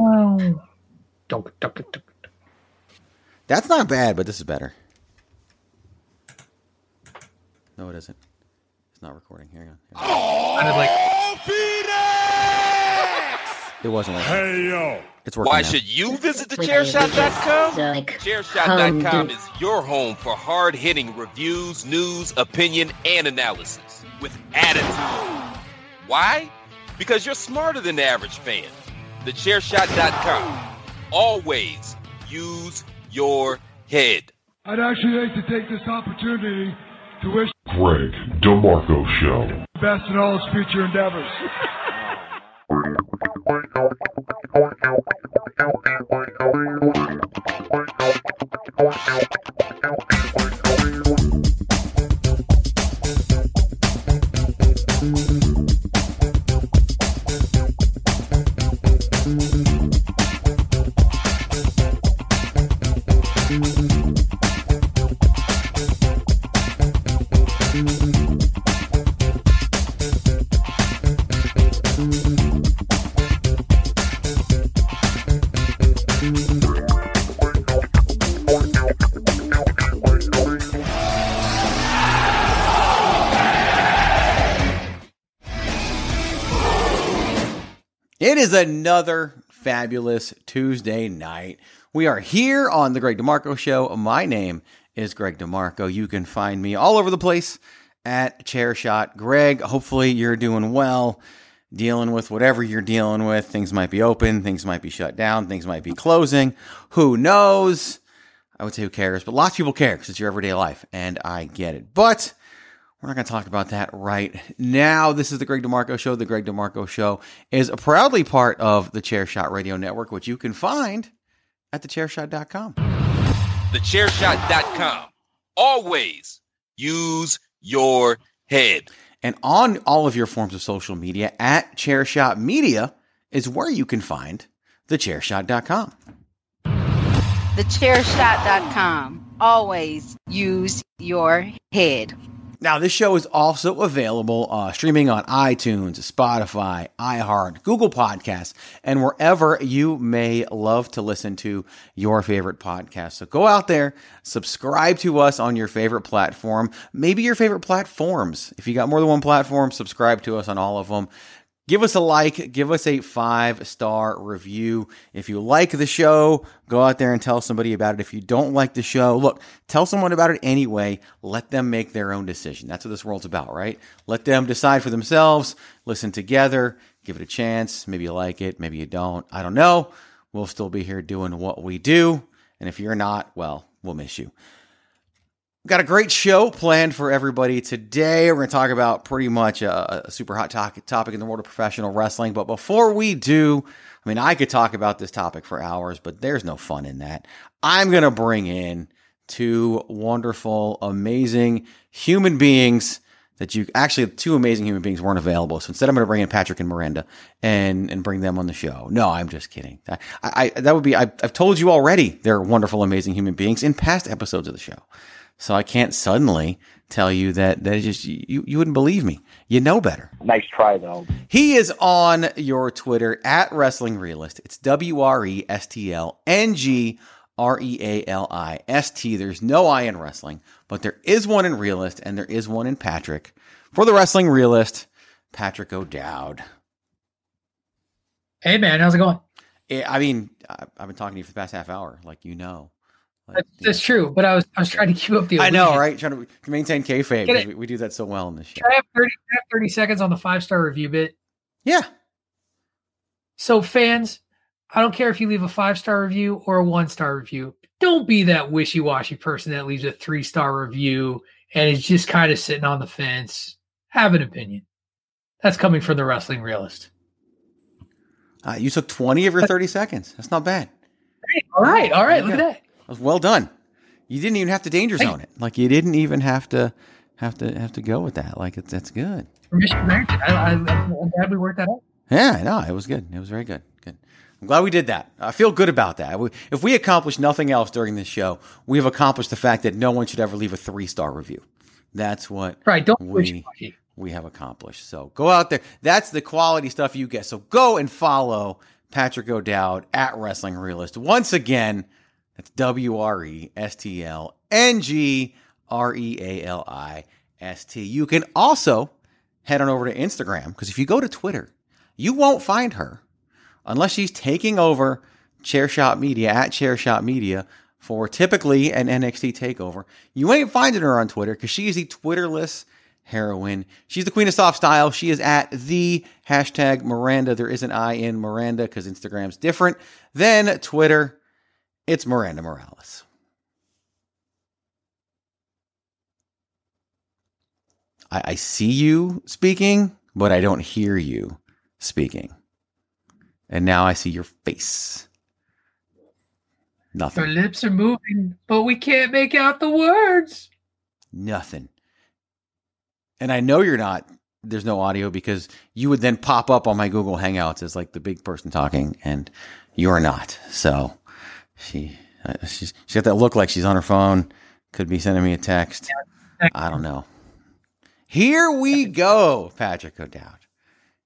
Oh. That's not bad, but this is better. No, it isn't. It's not recording. Hang on. Hang on. Oh, Sounded like It wasn't. Like Hey yo. It's working. Why now. should you visit the Like, chairshot.com? like, Chairshot.com is your home for hard hitting reviews, news, opinion, and analysis with attitude. Why? Because you're smarter than the average fan. TheChairShot.com. Always use your head. I'd actually like to take this opportunity to wish Greg DeMarco Show. the best in all his future endeavors. another fabulous Tuesday night. We are here on the Greg DeMarco Show. My name is Greg DeMarco. You can find me all over the place at Chairshot. Greg, hopefully you're doing well, dealing with whatever you're dealing with. Things might be open, things might be shut down, things might be closing. Who knows? I would say who cares, but lots of people care because it's your everyday life, and I get it. But we're not going to talk about that right now. This is the Greg DeMarco Show. The Greg DeMarco Show is proudly part of the Chairshot Radio Network, which you can find at thechairshot.com. TheChairShot.com. Always use your head. And on all of your forms of social media, at Chairshot Media is where you can find thechairshot.com. TheChairShot.com. Always use your head. Now, this show is also available uh, streaming on iTunes, Spotify, iHeart, Google Podcasts, and wherever you may love to listen to your favorite podcast. So go out there, subscribe to us on your favorite platform, maybe your favorite platforms. If you got more than one platform, subscribe to us on all of them. Give us a like, give us a five star review. If you like the show, go out there and tell somebody about it. If you don't like the show, look, tell someone about it anyway. Let them make their own decision. That's what this world's about, right? Let them decide for themselves, listen together, give it a chance. Maybe you like it, maybe you don't. I don't know. We'll still be here doing what we do. And if you're not, well, we'll miss you. We've got a great show planned for everybody today. We're going to talk about pretty much a, a super hot to- topic in the world of professional wrestling. But before we do, I mean, I could talk about this topic for hours, but there's no fun in that. I'm going to bring in two wonderful, amazing human beings that you actually two amazing human beings weren't available. So instead, I'm going to bring in Patrick and Miranda and and bring them on the show. No, I'm just kidding. I, I that would be. I, I've told you already. They're wonderful, amazing human beings in past episodes of the show. So I can't suddenly tell you that that is just you. You wouldn't believe me. You know better. Nice try though. He is on your Twitter at Wrestling Realist. It's W R E S T L N G R E A L I S T. There's no I in wrestling, but there is one in Realist and there is one in Patrick. For the Wrestling Realist, Patrick O'Dowd. Hey man, how's it going? Eh, I mean, I've been talking to you for the past half hour, like you know. That's, that's true, but I was I was trying to keep up the. I know, right? Trying to maintain kayfabe. Get 'cause it. We, we do that so well in this show. Can I have thirty? I have thirty seconds on the five star review bit? Yeah. So fans, I don't care if you leave a five star review or a one star review. Don't be that wishy washy person that leaves a three star review and is just kind of sitting on the fence. Have an opinion. That's coming from the wrestling realist. Uh, you took 20 of your 30 seconds. That's not bad. All right, all right. Look at that. Was well done. You didn't even have to danger Hey. zone it. Like you didn't even have to have to have to go with that. Like it's that's good. Permission granted. I, I, I'm glad we worked that out. Yeah, no, it was good. It was very good. Good. I'm glad we did that. I feel good about that. If we accomplish nothing else during this show, we have accomplished the fact that no one should ever leave a three star review. That's what Right. Don't We- we have accomplished. So go out there. That's the quality stuff you get. So go and follow Patrick O'Dowd at Wrestling Realist. Once again, that's W R E S T L N G R E A L I S T. You can also head on over to Instagram because if you go to Twitter, you won't find her unless she's taking over Chairshot Media at Chairshot Media for typically an NXT takeover. You ain't finding her on Twitter because she is the Twitterless heroine. She's the queen of soft style. She is at the hashtag Miranda. There is an I in Miranda because Instagram's different than Twitter. It's Miranda Morales. I, I see you speaking, but I don't hear you speaking. And now I see your face. Nothing. Her lips are moving, but we can't make out the words. Nothing. And I know you're not. There's no audio because you would then pop up on my Google Hangouts as like the big person talking, and you're not. So she, uh, she's she got that look like she's on her phone. Could be sending me a text. I don't know. Here we go, Patrick O'Dowd.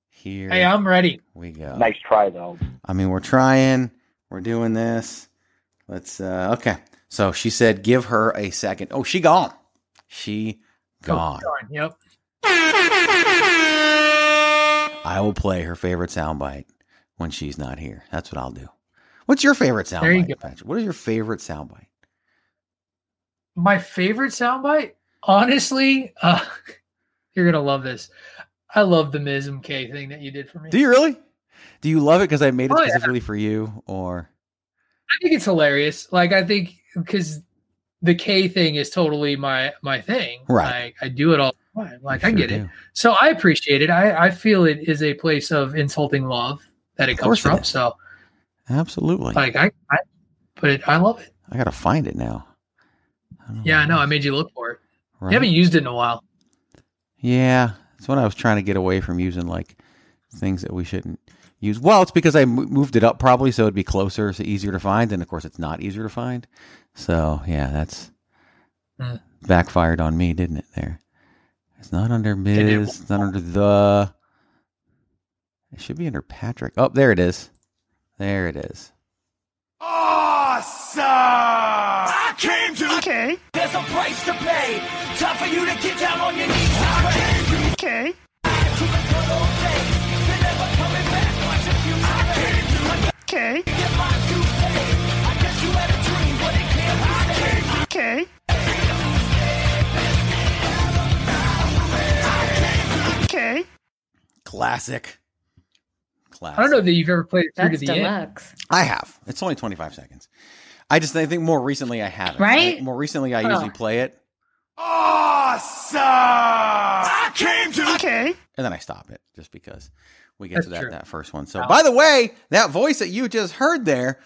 Here Hey, I'm ready. we go. Nice try though. I mean, we're trying. We're doing this. Let's. uh Okay. So she said, "Give her a second. Oh, she gone. She gone. Darn, Yep. I will play her favorite soundbite when she's not here. That's what I'll do. What's your favorite There you soundbite, go. Patrick? What is your favorite soundbite? My favorite soundbite, honestly, uh, you're gonna love this. I love the Miz MK thing that you did for me. Do you really? Do you love it because I made it Oh, yeah. specifically for you, or I think it's hilarious. Like I think because the K thing is totally my my thing. Right. Like I do it all the time. Like You I sure get it. So I appreciate it. I I feel it is a place of insulting love that it comes course it from. So Absolutely. like I, I but I love it. I gotta find it now. I Yeah, I know. I made you look for it. Right? You haven't used it in a while. Yeah, it's when I was trying to get away from using like things that we shouldn't use. Well, it's because I moved it up probably so it'd be closer, so easier to find. And of course, it's not easier to find. So yeah, that's Hmm. backfired on me, didn't it? There, it's not under Miz. It's not under the. It should be under Patrick. Oh, there it is. There it is. Awesome! I came to. Okay, There's a price to pay. Time for you to get down on your knees. I came to. okay. To the good old days. They're never coming back. Watch if you I came to. Okay, Get my due pay. I guess you had a dream, but it can't be saved. okay. Okay. Classic. Classic. I don't know that you've ever played it through That's to the end. deluxe. I have. It's only 25 seconds. I just I think more recently I haven't. Right? I- more recently I Oh. usually play it Awesome! I came to Okay. and then I stop it just because we get to that, true. that first one. So, oh. by the way, that voice that you just heard there,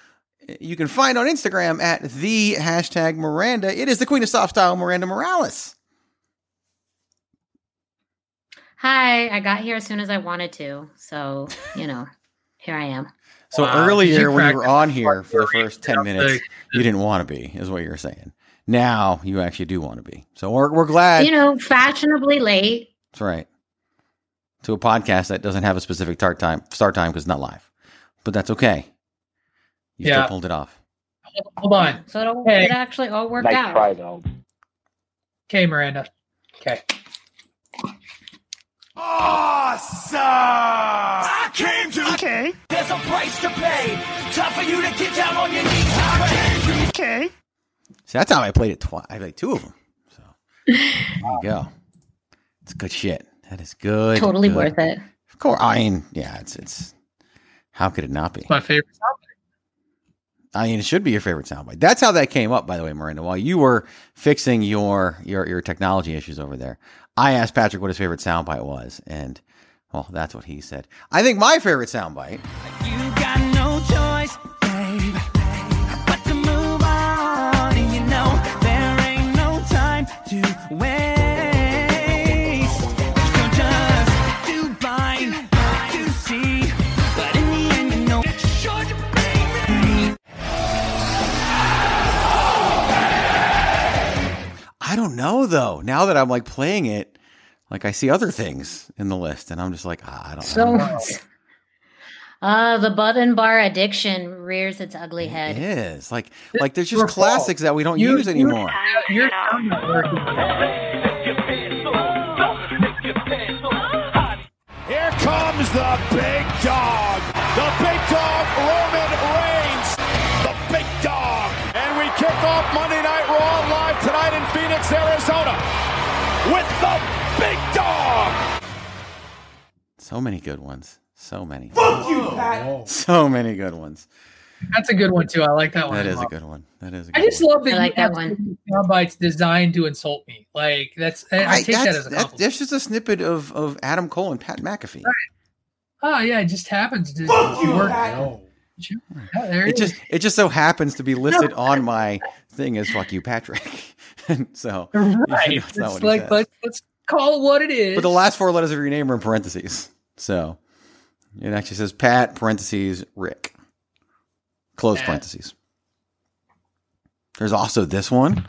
you can find on Instagram at the hashtag Miranda. It is the Queen of Soft Style, Miranda Morales. Hi, I got here as soon as I wanted to. So, you know, here I am. So Wow. earlier you when you were on here for the first ten minutes, the- you didn't want to be, is what you're saying. Now you actually do want to be. So we're we're glad. You know, fashionably late. That's right. To a podcast that doesn't have a specific start time start time because it's not live, but that's okay. You Yeah. still pulled it off. Hold on. So it, Hey. it actually all worked out. though. Okay, Miranda. Okay. Awesome! I came to Okay. There's a price to pay. Time for you to get down on your knees. I came to Okay. See, that's how I played it twice. I played two of them. So there you go. It's good shit. That is good. Totally good. worth it. Of course. I mean, yeah. It's it's. How could it not be? My favorite sound. I mean, it should be your favorite soundbite. That's how that came up, by the way, Miranda. While you were fixing your your your technology issues over there, I asked Patrick what his favorite soundbite was, and well, that's what he said. I think my favorite soundbite. I don't know though. Now that I'm like playing it, like I see other things in the list, and I'm just like, ah, I don't So, know. uh, the button bar addiction rears its ugly It head. It is like like there's your just fault. classics that we don't You- use you- anymore. Your sound not working. Here comes the big dog. The big dog. So many good ones. So many. Fuck you, Pat. Oh, so many good ones. That's a good one too. I like that one. That is a good one. That is a good I just one. love that I like you that have one. sound bites designed to insult me. Like that's I, I take that as a that- compliment. that's just a snippet of, of Adam Cole and Pat McAfee. oh yeah, it just happens to Fuck you, work. Pat. Yeah, there It it is. just it just so happens to be listed on my thing as "fuck you, Patrick." and so, right. That's not It's what he like says. let's let's call it what it is. but the last four letters of your name are in parentheses. So it actually says Pat parentheses Rick close Pat. parentheses. There's also this one.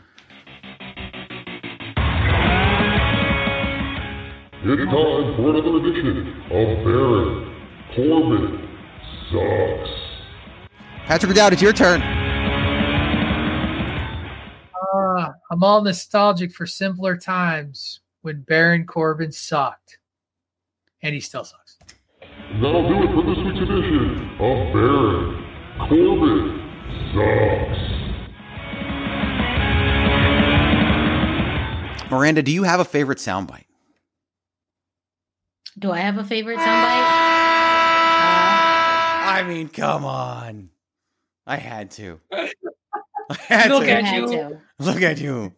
It's time for another edition of Baron Corbin Sucks. Patrick Dowd, it's your turn. Ah, I'm all nostalgic for simpler times when Baron Corbin sucked, and he still sucks. And that'll do it for this week's edition of Baron Corbin Sucks. Miranda, do you have a favorite soundbite? Do I have a favorite soundbite? I mean, come on. I had to. I had Look at you. to. Look at you.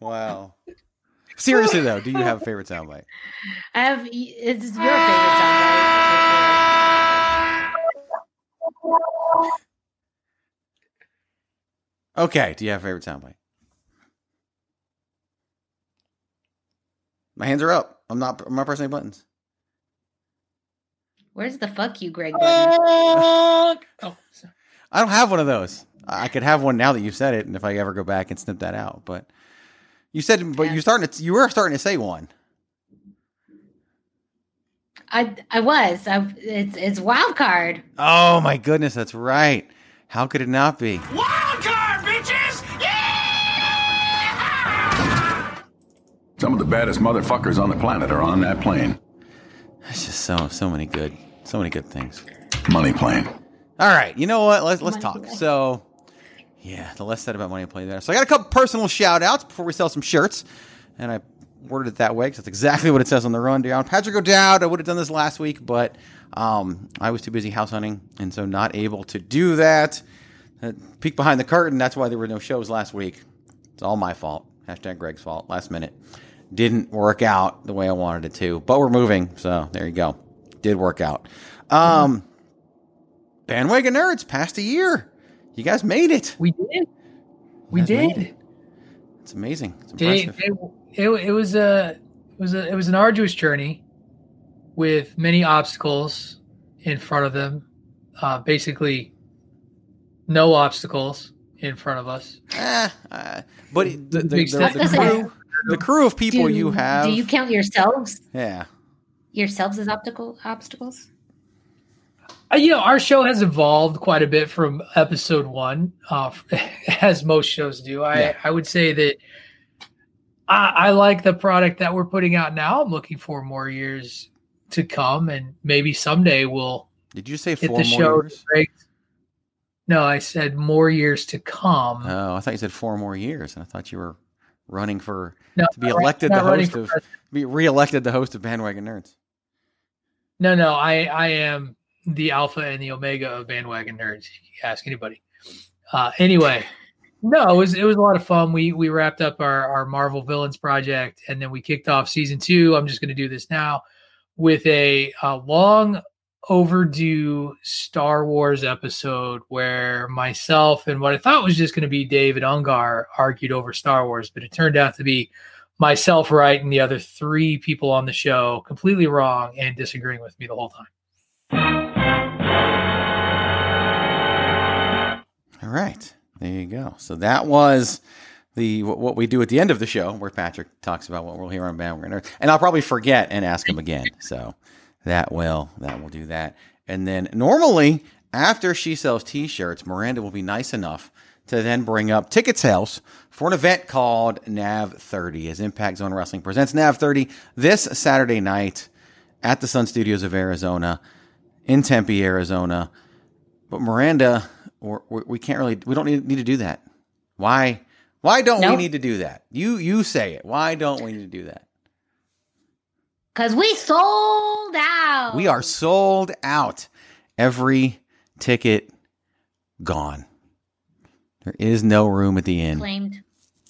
Wow. Seriously though, do you have a favorite soundbite? I have. It's your favorite soundbite. Okay, do you have a favorite soundbite? My hands are up. I'm not. I'm not pressing any buttons. Where's the fuck you, Greg? Button? Oh, sorry. I don't have one of those. I I could have one now that you've said it, and if I ever go back and snip that out. But you said, but Yeah. you starting to. You were starting to say one. I I was. I, it's it's wild card. Oh my goodness, that's right. How could it not be? Wild card, bitches! Yeah! Some of the baddest motherfuckers on the planet are on that plane. It's just so so many good, so many good things. Money plane. All right, you know what? Let's let's Money talk. play. So, yeah, the less said about money play there. So I got a couple personal shout outs before we sell some shirts, and I worded it that way because that's exactly what it says on the rundown. Patrick O'Dowd, I would have done this last week, but um, I was too busy house hunting, and so not able to do that. Uh, peek behind the curtain. That's why there were no shows last week. It's all my fault. Hashtag Greg's fault. Last minute. Didn't work out the way I wanted it to, but we're moving. So there you go. Did work out. Um, bandwagon nerds past a year. You guys made it. We did. We did. it. It's amazing. It's It, impressive. it, it, it was a it was a it was an arduous journey with many obstacles in front of them. Uh, basically, no obstacles in front of us. Eh, uh, but it- the, the, Big the, the I was gonna say, crew, the crew of people do, you have. Do you count yourselves yeah. yourselves as optical obstacles? Uh, you know, our show has evolved quite a bit from episode one, uh, as most shows do. I, Yeah. I would say that I, I like the product that we're putting out now. I'm looking for more years to come, and maybe someday we'll Did you say four the more show. years? Right? No, I said more years to come. Oh, I thought you said four more years, and I thought you were running for No, to be elected the host of president. be reelected the host of Bandwagon Nerds. No, no, I I am the alpha and the omega of bandwagon nerds. Ask anybody. Uh, anyway, no, it was it was a lot of fun. We we wrapped up our our Marvel villains project, and then we kicked off season two. I'm just going to do this now with a, a long overdue Star Wars episode where myself and what I thought was just going to be David Ungar argued over Star Wars, but it turned out to be myself right and the other three people on the show completely wrong and disagreeing with me the whole time. All right, there you go. So that was the what we do at the end of the show, where Patrick talks about what we'll hear on Bandwagon Nerds, and I'll probably forget and ask him again. So that will that will do that. And then normally after she sells T-shirts, Miranda will be nice enough to then bring up ticket sales for an event called Nav 30 as Impact Zone Wrestling presents Nav 30 this Saturday night at the Sun Studios of Arizona in Tempe, Arizona. But Miranda, we're, we we can't really, we don't need, need to do that. Why? Why don't we need to do that? You you say it. Why don't we need to do that? Because we sold out. We are sold out. Every ticket gone. There is no room at the inn. claimed,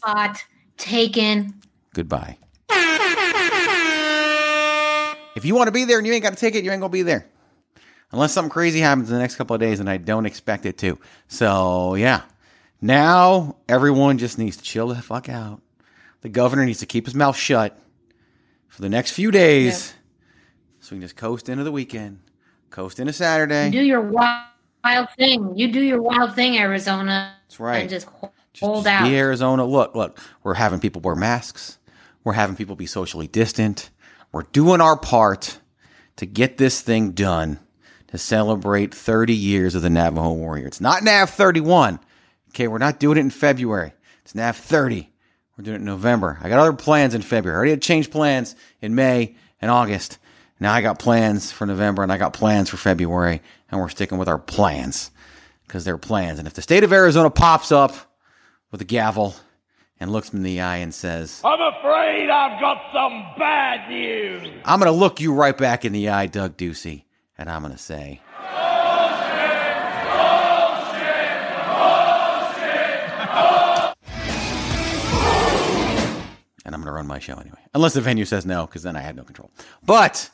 bought, taken. Goodbye. If you want to be there and you ain't got a ticket, you ain't gonna be there. Unless something crazy happens in the next couple of days, and I don't expect it to. So yeah. Now everyone just needs to chill the fuck out. The governor needs to keep his mouth shut for the next few days. So we can just coast into the weekend. Coast into Saturday. Do your wild, wild thing. You do your wild thing, Arizona. That's right. And just ho- Just- hold just out. Be Arizona. Look, look, we're having people wear masks. We're having people be socially distant. We're doing our part to get this thing done to celebrate 30 years of the Navajo Warrior. It's not NAV 31. Okay, we're not doing it in February. It's NAV 30. We're doing it in November. I got other plans in February. I already had changed plans in May and August. Now I got plans for November and I got plans for February, and we're sticking with our plans because they're plans. And if the state of Arizona pops up with a gavel and looks me in the eye and says, I'm afraid I've got some bad news. I'm going to look you right back in the eye, Doug Ducey, and I'm going to say, and I'm going to run my show anyway. Unless the venue says no, because then I had no control. But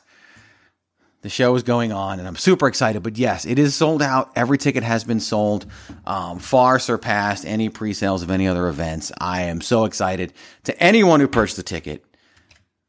the show is going on, and I'm super excited. But yes, it is sold out. Every ticket has been sold, um, far surpassed any pre-sales of any other events. I am so excited. To anyone who purchased a ticket,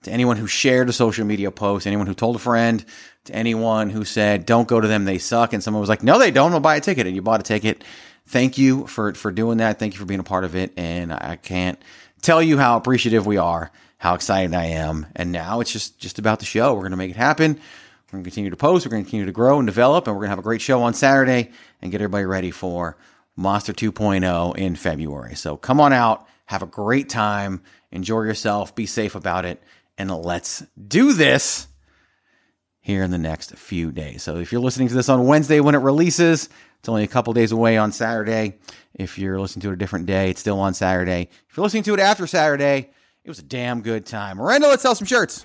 to anyone who shared a social media post, anyone who told a friend, to anyone who said, "Don't go to them, they suck," and someone was like, "No, they don't. I'll buy a ticket," and you bought a ticket. Thank you for for doing that. Thank you for being a part of it, and I can't tell you how appreciative we are, how excited I am. And now it's just just about the show. We're going to make it happen. We're going to continue to post. We're going to continue to grow and develop, and we're going to have a great show on Saturday and get everybody ready for Monster 2.0 in February. So come on out, have a great time, enjoy yourself, be safe about it, and let's do this here in the next few days. So if you're listening to this on Wednesday when it releases, it's only a couple days away on Saturday. If you're listening to it a different day, it's still on Saturday. If you're listening to it after Saturday, it was a damn good time. Miranda, let's sell some shirts.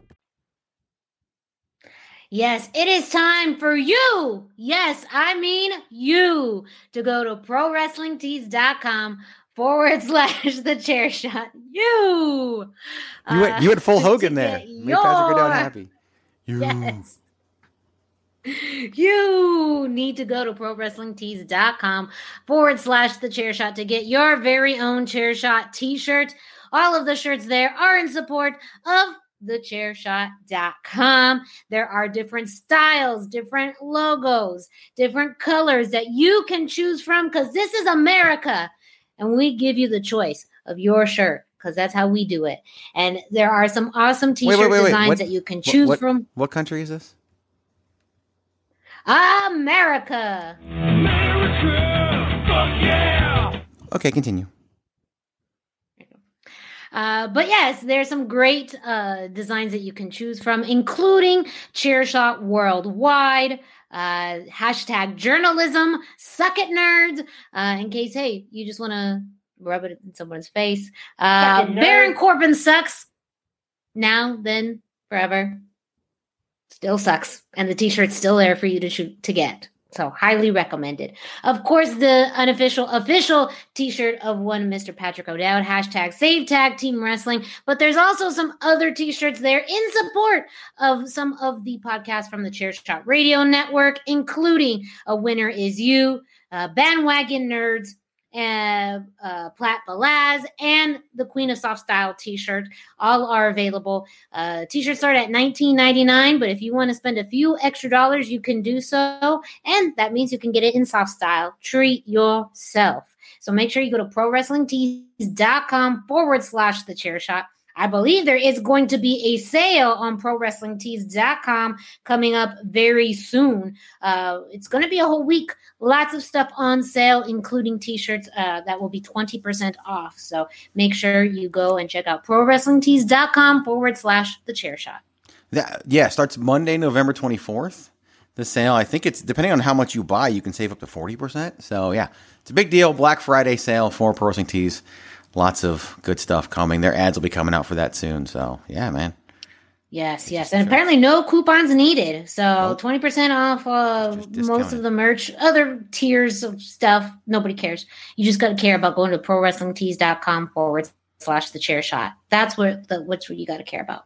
Yes, it is time for you. Yes, I mean you to go to prowrestlingtees.com forward slash the chair shot. You. You went, you had full uh, Hogan there. get Made Patrick your- happy. You. Yes. You need to go to prowrestlingtees.com forward slash the chair shot to get your very own chair shot t shirt. All of the shirts there are in support of thechairshot.com. There are different styles, different logos, different colors that you can choose from because this is America and we give you the choice of your shirt because that's how we do it. And there are some awesome t shirt wait, wait, wait. designs What- that you can choose what- from. What country is this? America. Okay, continue. Uh, but yes, there's some great uh, designs that you can choose from, including Chairshot Worldwide, uh, hashtag journalism, suck it nerds, uh, in case, hey, you just want to rub it in someone's face. Uh, Suck it, nerd. Baron Corbin sucks. Now, then, forever. Still sucks. And the t shirt's still there for you to shoot to get. So highly recommended. Of course, the unofficial official t-shirt of one Mr. Patrick O'Dowd, hashtag save tag team wrestling. But there's also some other t-shirts there in support of some of the podcasts from the Chair Shot Radio Network, including A Winner Is You, uh, Bandwagon Nerds, uh, uh, Plat Balaz, and the Queen of Soft Style t-shirt. All are available. Uh, t-shirts start at $19.99, but if you want to spend a few extra dollars, you can do so. And that means you can get it in soft style. Treat yourself. So make sure you go to prowrestlingtees.com forward slash the chair shot. I believe there is going to be a sale on prowrestlingtees.com coming up very soon. Uh, it's going to be a whole week. Lots of stuff on sale, including t shirts uh, that will be 20% off. So make sure you go and check out prowrestlingtees.com forward slash the chair shot. That, yeah, starts Monday, November 24th. The sale, I think it's depending on how much you buy, you can save up to 40%. So, yeah, it's a big deal. Black Friday sale for Pro Wrestling Tees. Lots of good stuff coming. Their ads will be coming out for that soon. So, yeah, man. Yes, yes. And apparently no coupons needed. So 20% off uh, of most of the merch, other tiers of stuff. Nobody cares. You just got to care about going to prowrestlingtees.com forward slash the chair shot. That's what the, what's what you got to care about.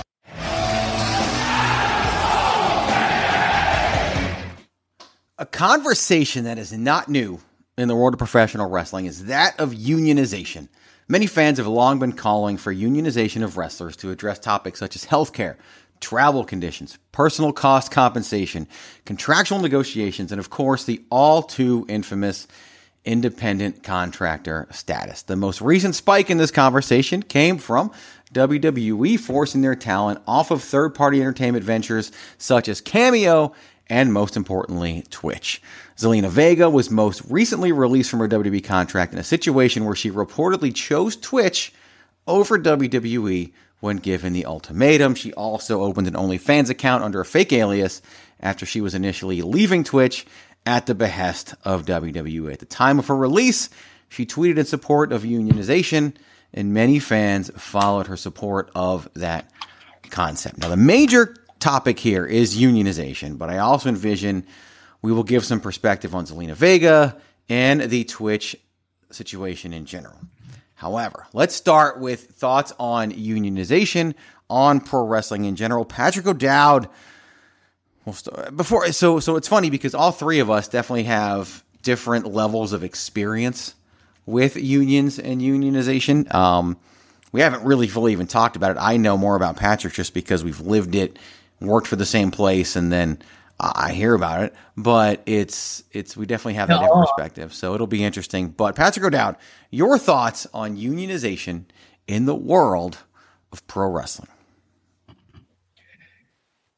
A conversation that is not new in the world of professional wrestling is that of unionization. Many fans have long been calling for unionization of wrestlers to address topics such as healthcare, travel conditions, personal cost compensation, contractual negotiations, and of course, the all too infamous independent contractor status. The most recent spike in this conversation came from WWE forcing their talent off of third party entertainment ventures such as Cameo and most importantly, Twitch. Zelina Vega was most recently released from her WWE contract in a situation where she reportedly chose Twitch over WWE when given the ultimatum. She also opened an OnlyFans account under a fake alias after she was initially leaving Twitch at the behest of WWE. At the time of her release, she tweeted in support of unionization, and many fans followed her support of that concept. Now, the major topic here is unionization, but I also envision we will give some perspective on Zelina Vega and the Twitch situation in general. However, let's start with thoughts on unionization on pro wrestling in general. Patrick O'Dowd. We'll start, before so so it's funny because all three of us definitely have different levels of experience with unions and unionization. Um, we haven't really fully even talked about it. I know more about Patrick just because we've lived it worked for the same place, and then I hear about it. But it's it's we definitely have that different perspective, so it'll be interesting. But Patrick O'Dowd, your thoughts on unionization in the world of pro wrestling?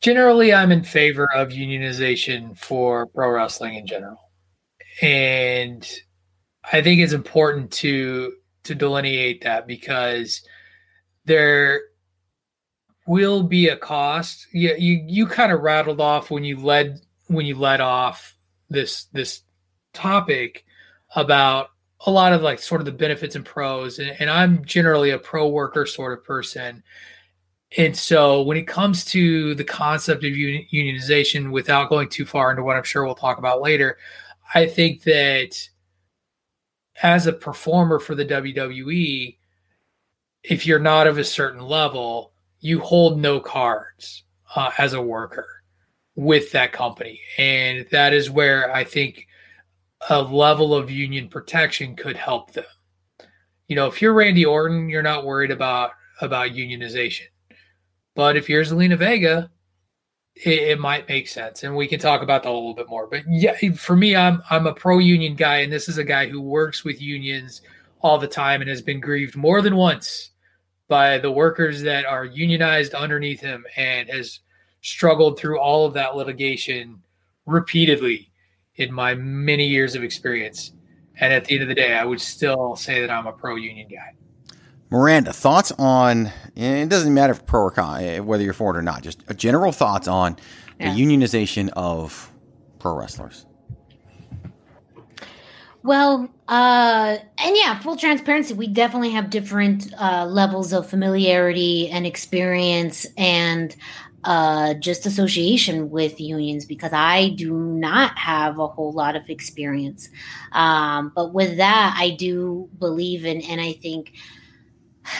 Generally, I'm in favor of unionization for pro wrestling in general, and I think it's important to to delineate that because there will be a cost. Yeah, you you kind of rattled off when you led when you led off this this topic about a lot of like sort of the benefits and pros and, and i'm generally a pro worker sort of person and so when it comes to the concept of unionization without going too far into what i'm sure we'll talk about later i think that as a performer for the wwe if you're not of a certain level you hold no cards uh, as a worker with that company. And that is where I think a level of union protection could help them. You know, if you're Randy Orton, you're not worried about about unionization. But if you're Zelina Vega, it, it, might make sense, and we can talk about that a little bit more. But yeah, for me, I'm I'm a pro union guy, and this is a guy who works with unions all the time and has been grieved more than once by the workers that are unionized underneath him and has struggled through all of that litigation repeatedly in my many years of experience. And at the end of the day, I would still say that I'm a pro union guy. Miranda, thoughts on it doesn't matter if pro or con, eh, whether you're for it or not, just general thoughts on yeah. the unionization of pro wrestlers. Well, uh, and yeah, full transparency, we definitely have different uh, levels of familiarity and experience and uh, just association with unions because I do not have a whole lot of experience. Um, but with that, I do believe in, and I think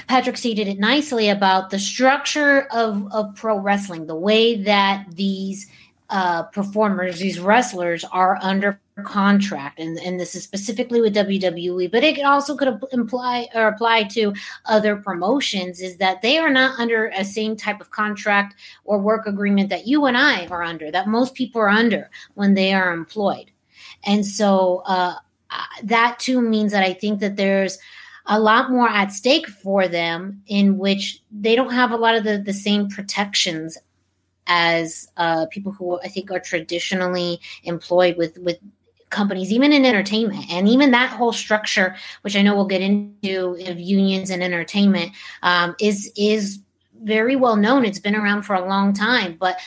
Patrick stated it nicely about the structure of, of pro wrestling, the way that these uh, performers, these wrestlers are under contract, and, and this is specifically with WWE, but it also could imply or apply to other promotions, is that they are not under a same type of contract or work agreement that you and I are under, that most people are under when they are employed. And so uh, that too means that I think that there's a lot more at stake for them in which they don't have a lot of the, the same protections as uh, people who I think are traditionally employed with with companies, even in entertainment, and even that whole structure, which I know we'll get into of unions and entertainment, um, is is very well known. It's been around for a long time, but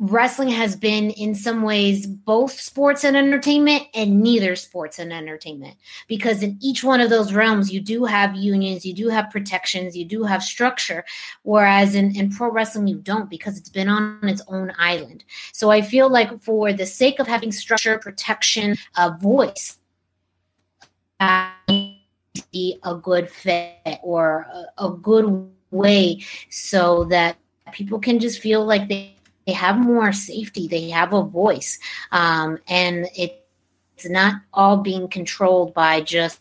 wrestling has been in some ways both sports and entertainment and neither sports and entertainment. Because in each one of those realms you do have unions you do have protections you do have structure whereas in, in pro wrestling you don't because it's been on its own island. So i feel like for the sake of having structure protection a voice be a good fit or a, a good way so that people can just feel like they they have more safety they have a voice um, and it, it's not all being controlled by just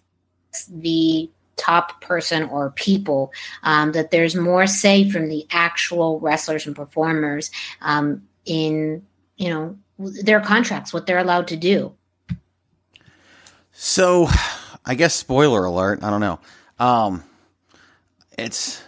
the top person or people um, that there's more say from the actual wrestlers and performers um, in you know their contracts what they're allowed to do. So i guess spoiler alert i don't know. Um, it's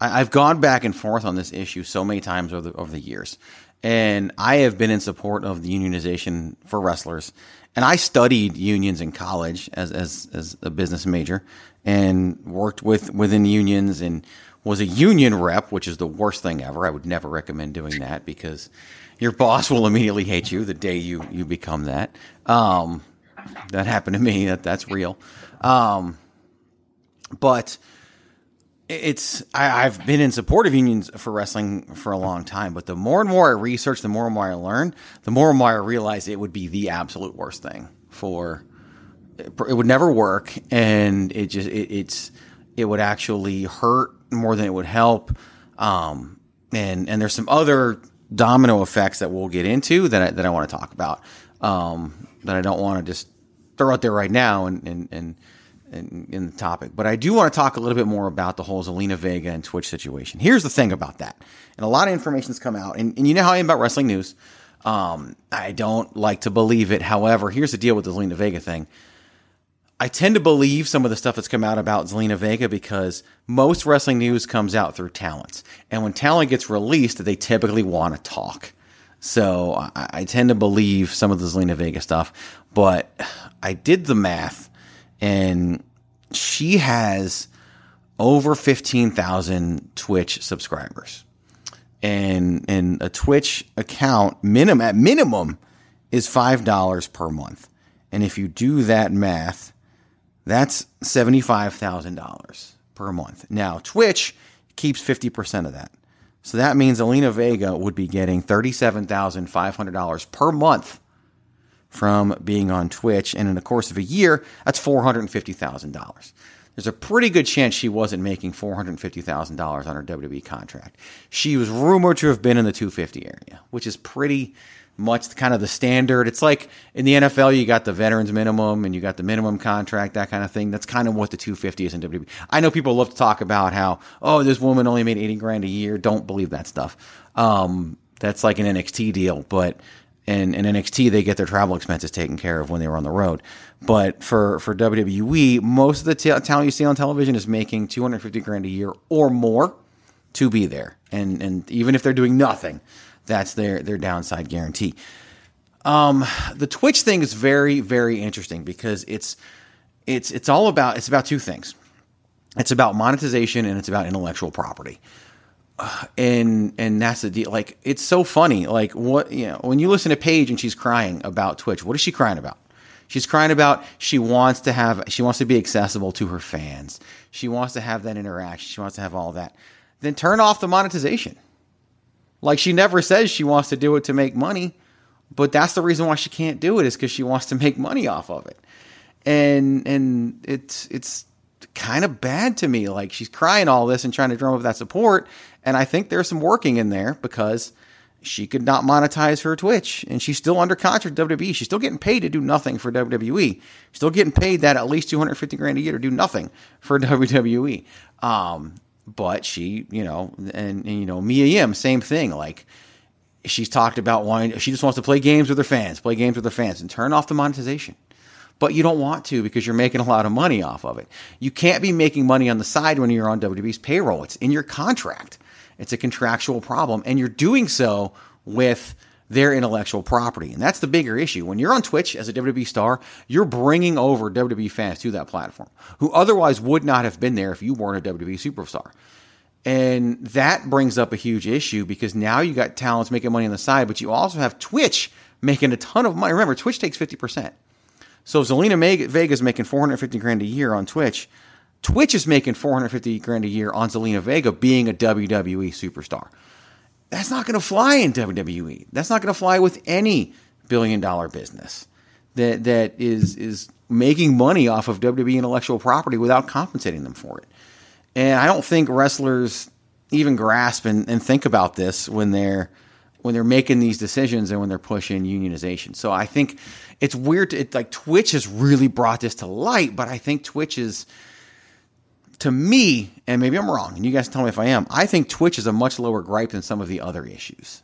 I, have gone back and forth on this issue so many times over the, over the years, and I have been in support of the unionization for wrestlers. And I studied unions in college as as, as a business major, and worked with within unions and was a union rep, which is the worst thing ever. I would never recommend doing that because your boss will immediately hate you the day you you become that. Um, that happened to me. That that's real. Um, but it's I, have been in support of unions for wrestling for a long time, but the more and more I research, the more and more I learn, the more and more I realize it would be the absolute worst thing for it would never work, and it just it, it's it would actually hurt more than it would help. Um, and and there's some other domino effects that we'll get into that I, that I want to talk about um, that I don't want to just throw out there right now and and and in, in, the topic, but I do want to talk a little bit more about the whole Zelina Vega and Twitch situation. Here's the thing about that, and a lot of information's come out, and, and you know how I am about wrestling news. Um, I don't like to believe it. However, here's the deal with the Zelina Vega thing. I tend to believe some of the stuff that's come out about Zelina Vega because most wrestling news comes out through talents, and when talent gets released, they typically want to talk. So I, I tend to believe some of the Zelina Vega stuff, but I did the math and she has over 15,000 Twitch subscribers. And and a Twitch account minimum at minimum is $5 per month. And if you do that math, that's $75,000 per month. Now, Twitch keeps 50% of that. So that means Zelina Vega would be getting $37,500 per month from being on Twitch. And in the course of a year, that's $450,000. There's a pretty good chance she wasn't making $450,000 on her WWE contract. She was rumored to have been in the 250 area, which is pretty much kind of the standard. It's like in the NFL, you got the veterans minimum and you got the minimum contract, that kind of thing. That's kind of what the 250 is in WWE. I know people love to talk about how, oh, this woman only made 80 grand a year. Don't believe that stuff. Um, that's like an NXT deal, but and in NXT they get their travel expenses taken care of when they were on the road. But for for WWE, most of the t- talent you see on television is making 250 grand a year or more to be there. And and even if they're doing nothing, that's their their downside guarantee. Um, the Twitch thing is very very interesting because it's it's it's all about it's about two things. It's about monetization and it's about intellectual property and and that's the deal. Like it's so funny. Like what you know when you listen to Paige and she's crying about Twitch. What is she crying about? She's crying about she wants to have she wants to be accessible to her fans. She wants to have that interaction. She wants to have all that. Then turn off the monetization. Like she never says she wants to do it to make money, but that's the reason why she can't do it is because she wants to make money off of it. And and it's it's kind of bad to me. Like she's crying all this and trying to drum up that support, and I think there's some working in there because she could not monetize her Twitch and she's still under contract WWE. She's still getting paid to do nothing for WWE. Still getting paid that at least 250 grand a year to do nothing for WWE. Um, but she, you know, and, and, you know, Mia Yim, same thing. Like she's talked about wanting, she just wants to play games with her fans, play games with her fans and turn off the monetization. But you don't want to because you're making a lot of money off of it. You can't be making money on the side when you're on WWE's payroll. It's in your contract. It's a contractual problem, and you're doing so with their intellectual property. And that's the bigger issue. When you're on Twitch as a WWE star, you're bringing over WWE fans to that platform who otherwise would not have been there if you weren't a WWE superstar. And that brings up a huge issue because now you got talents making money on the side, but you also have Twitch making a ton of money. Remember, Twitch takes 50%. So if Zelina Vega is making 450 grand a year on Twitch, Twitch is making 450 grand a year on Zelina Vega being a WWE superstar. That's not going to fly in WWE. That's not going to fly with any billion dollar business that that is is making money off of WWE intellectual property without compensating them for it. And I don't think wrestlers even grasp and, and think about this when they're when they're making these decisions and when they're pushing unionization. So I think it's weird. To, it, like Twitch has really brought this to light, but I think Twitch is, to me, and maybe I'm wrong, and you guys tell me if I am. I think Twitch is a much lower gripe than some of the other issues.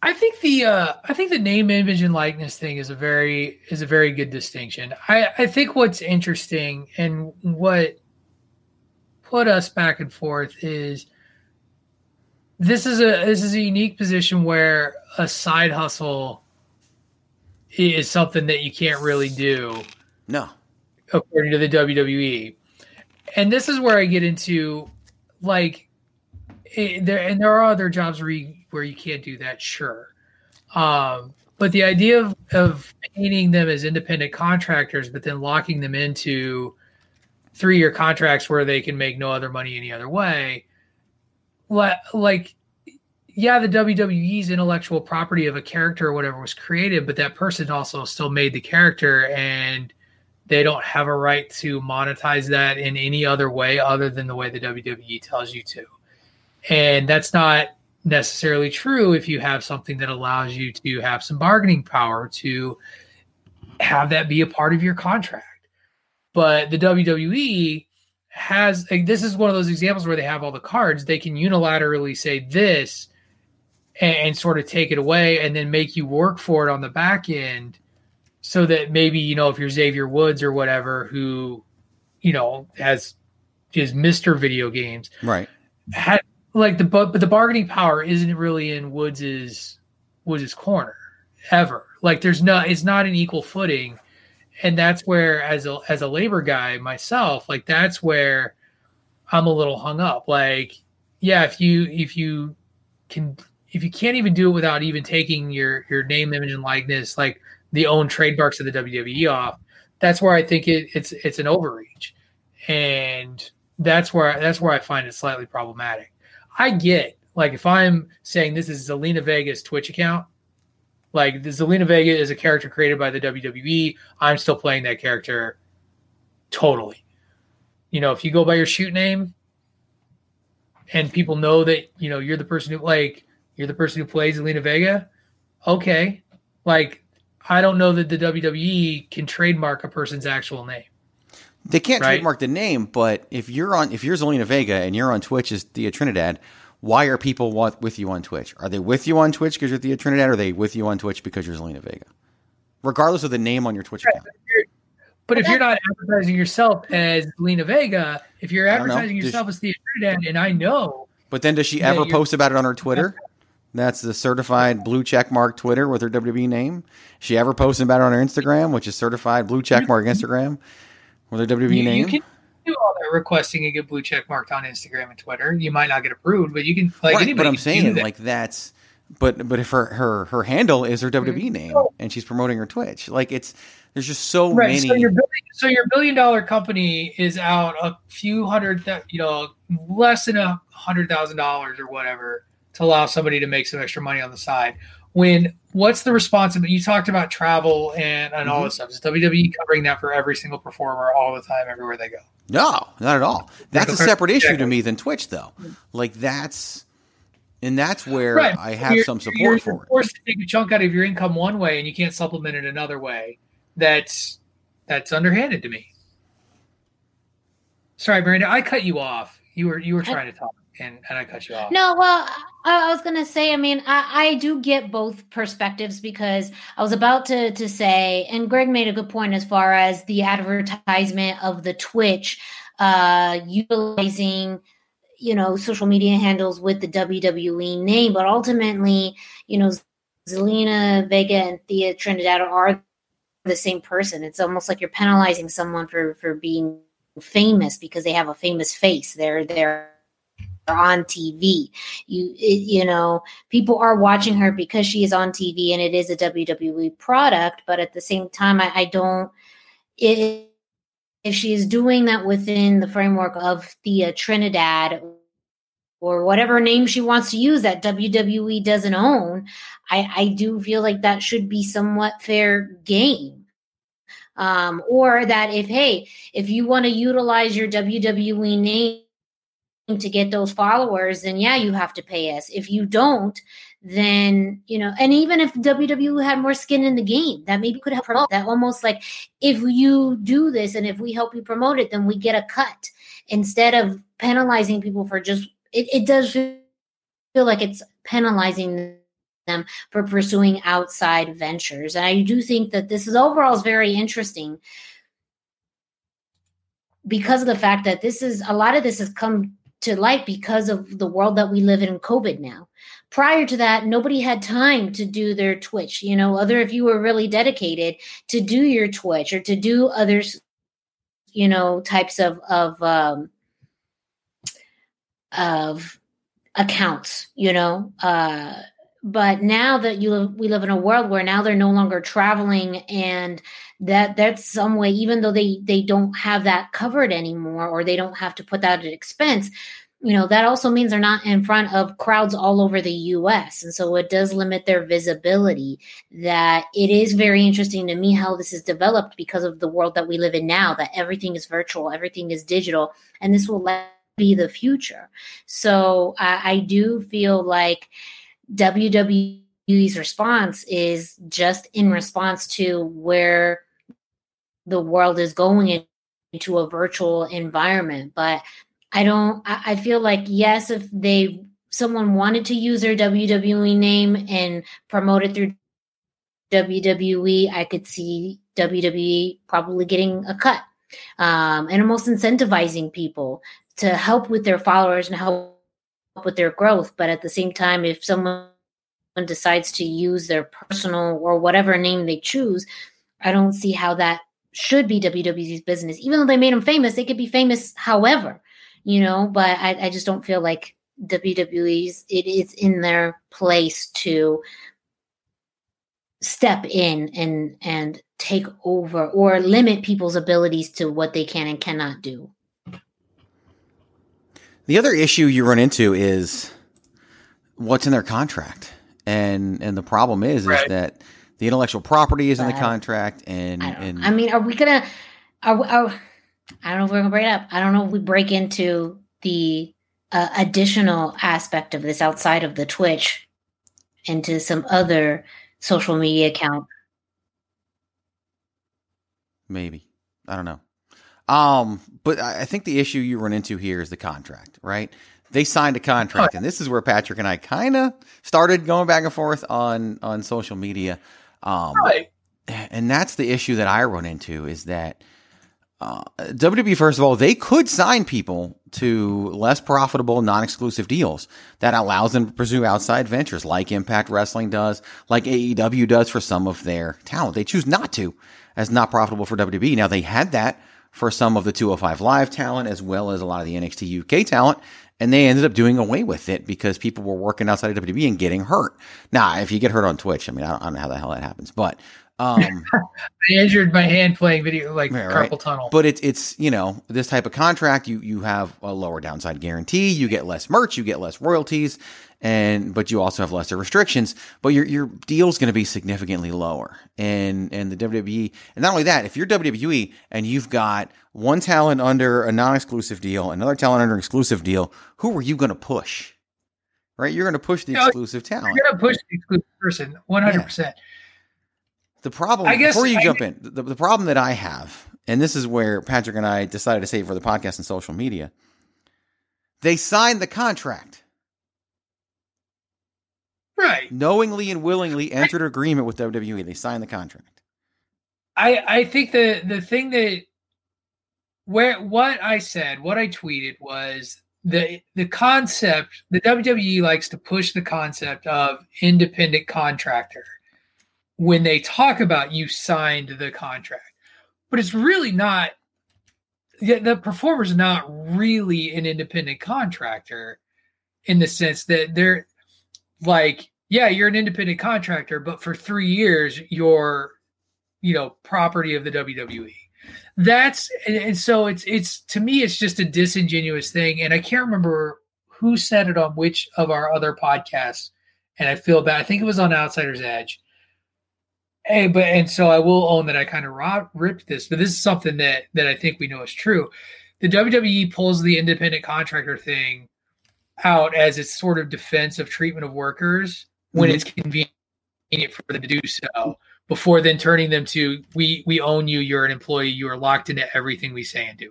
I think the uh, I think the name, image, and likeness thing is a very is a very good distinction. I, I think what's interesting and what put us back and forth is this is a this is a unique position where a side hustle is something that you can't really do. No, according to the WWE, and this is where I get into like it, there and there are other jobs where you where you can't do that, sure. Um, but the idea of, of painting them as independent contractors, but then locking them into three year contracts where they can make no other money any other way, like, yeah, the WWE's intellectual property of a character or whatever was created, but that person also still made the character and they don't have a right to monetize that in any other way other than the way the WWE tells you to. And that's not necessarily true if you have something that allows you to have some bargaining power to have that be a part of your contract. But the WWE has like, this is one of those examples where they have all the cards. They can unilaterally say this and, and sort of take it away and then make you work for it on the back end so that maybe, you know, if you're Xavier Woods or whatever, who, you know, has is Mr. Video Games. Right. Had like the but but the bargaining power isn't really in Woods's Woods's corner ever. Like there's no it's not an equal footing. And that's where as a as a labor guy myself, like that's where I'm a little hung up. Like, yeah, if you if you can if you can't even do it without even taking your your name, image, and likeness, like the own trademarks of the WWE off, that's where I think it, it's it's an overreach, and that's where that's where I find it slightly problematic. I get like if I'm saying this is Zelina Vega's Twitch account, like the Zelina Vega is a character created by the WWE. I'm still playing that character totally. You know, if you go by your shoot name and people know that, you know, you're the person who like you're the person who plays Zelina Vega, okay. Like I don't know that the WWE can trademark a person's actual name. They can't Right. trademark the name, but if you're on if you're Zelina Vega and you're on Twitch as Thea Trinidad, why are people wa- with you on Twitch? Are they with you on Twitch because you're Thea Trinidad, or are they with you on Twitch because you're Zelina Vega? Regardless of the name on your Twitch account. But if you're not advertising yourself as Lena Vega, if you're I don't know. advertising Does- yourself as Thea Trinidad, and I know But then does she ever post about it on her Twitter? That's the certified blue check mark Twitter with her WWE name. She ever posting about it on her Instagram, which is certified blue check mark Instagram with her WWE you, name? you can do all that requesting and get blue check marked on Instagram and Twitter. You might not get approved, but you can like right, but I'm saying that. like that's but but if her her her handle is her WWE mm-hmm. name and she's promoting her Twitch, like it's there's just so right. many. So your billion, so your billion dollar company is out a few hundred, thou- you know, less than a hundred thousand dollars or whatever to allow somebody to make some extra money on the side. When what's the responsibility? You talked about travel and and all Mhm. this stuff. Is WWE covering that for every single performer all the time, everywhere they go? No, not at all. That's a separate issue to me than Twitch, though. Like that's, and that's where Right. I have You're- some support you're for it. Forced to take a chunk out of your income one way, and you can't supplement it another way. That's that's underhanded to me. Sorry, Miranda, I cut you off. You were you were trying to talk, and, and I cut you off. No, well, I, I was gonna say. I mean, I, I do get both perspectives because I was about to to say, and Greg made a good point as far as the advertisement of the Twitch uh, utilizing, you know, social media handles with the WWE name, but ultimately, you know, Zelina Vega and Thea Trinidad are the same person. It's almost like you're penalizing someone for for being famous because they have a famous face. They're they're on TV. You you know, people are watching her because she is on TV and it is a WWE product, but at the same time I, I don't it, if she is doing that within the framework of Thea Trinidad or whatever name she wants to use that WWE doesn't own, I, I do feel like that should be somewhat fair game. Um, or that if hey, if you want to utilize your WWE name to get those followers, then yeah, you have to pay us. If you don't, then you know, and even if WWE had more skin in the game, that maybe could help promote that. Almost like if you do this and if we help you promote it, then we get a cut instead of penalizing people for just. It, it does feel like it's penalizing them for pursuing outside ventures. And I do think that this is overall is very interesting because of the fact that this is a lot of this has come to light because of the world that we live in COVID now. Prior to that, nobody had time to do their Twitch. You know, other if you were really dedicated to do your Twitch or to do others, you know, types of of um, of accounts. You know, uh, but now that you we live in a world where now they're no longer traveling and that that's some way even though they they don't have that covered anymore or they don't have to put that at expense you know that also means they're not in front of crowds all over the US and so it does limit their visibility that it is very interesting to me how this is developed because of the world that we live in now that everything is virtual everything is digital and this will be the future. So I, I do feel like WWE's response is just in response to where the world is going into a virtual environment. But I don't, I, feel like, yes, if they, someone wanted to use their WWE name and promote it through WWE, I could see WWE probably getting a cut um, and almost incentivizing people to help with their followers and help with their growth. But at the same time, if someone decides to use their personal or whatever name they choose, I don't see how that should be WWE's business. Even though they made them famous, they could be famous however, you know, but I, I just don't feel like WWE's it is in their place to step in and and take over or limit people's abilities to what they can and cannot do. The other issue you run into is what's in their contract. And and the problem is right. is that the intellectual property is in the contract, and I, and I mean, are we gonna? Are, are, I don't know if we're gonna break it up. I don't know if we break into the uh, additional aspect of this outside of the Twitch into some other social media account. Maybe I don't know. Um, but I think the issue you run into here is the contract, right? they signed a contract, and this is where Patrick and I kind of started going back and forth on on social media. Um, right. And that's the issue that I run into is that uh, WWE, first of all, they could sign people to less profitable, non-exclusive deals that allows them to pursue outside ventures, like Impact Wrestling does, like AEW does for some of their talent. They choose not to, as not profitable for WWE. Now they had that for some of the 205 Live talent, as well as a lot of the NXT UK talent, and they ended up doing away with it because people were working outside of WWE and getting hurt. Now, if you get hurt on Twitch, I mean, I don't, I don't know how the hell that happens, but um, I injured my hand playing video like yeah, carpal right. tunnel. But it's it's you know this type of contract, you you have a lower downside guarantee, you get less merch, you get less royalties, and but you also have lesser restrictions. But your your deal's going to be significantly lower, and and the WWE, and not only that, if you're WWE and you've got one talent under a non-exclusive deal, another talent under an exclusive deal, who are you going to push? Right, you're going to push the you know, exclusive talent. You're going to push the exclusive person, one hundred percent. The problem, I guess, before you I, jump in, the, the problem that I have, and this is where Patrick and I decided to save for the podcast and social media, they signed the contract. Right. Knowingly and willingly entered agreement with WWE. They signed the contract. I I think the the thing that where what I said, what I tweeted was the the concept the WWE likes to push the concept of independent contractor when they talk about you signed the contract. But it's really not yeah, the performer's not really an independent contractor in the sense that they're like, yeah, you're an independent contractor, but for three years you're, you know, property of the WWE. That's and so it's it's to me it's just a disingenuous thing, and I can't remember who said it on which of our other podcasts, and I feel bad. I think it was on Outsiders Edge. Hey, but and so I will own that I kind of ripped this, but this is something that that I think we know is true. The WWE pulls the independent contractor thing out as its sort of defensive treatment of workers when mm-hmm. it's convenient for them to do so before then turning them to we we own you you're an employee you are locked into everything we say and do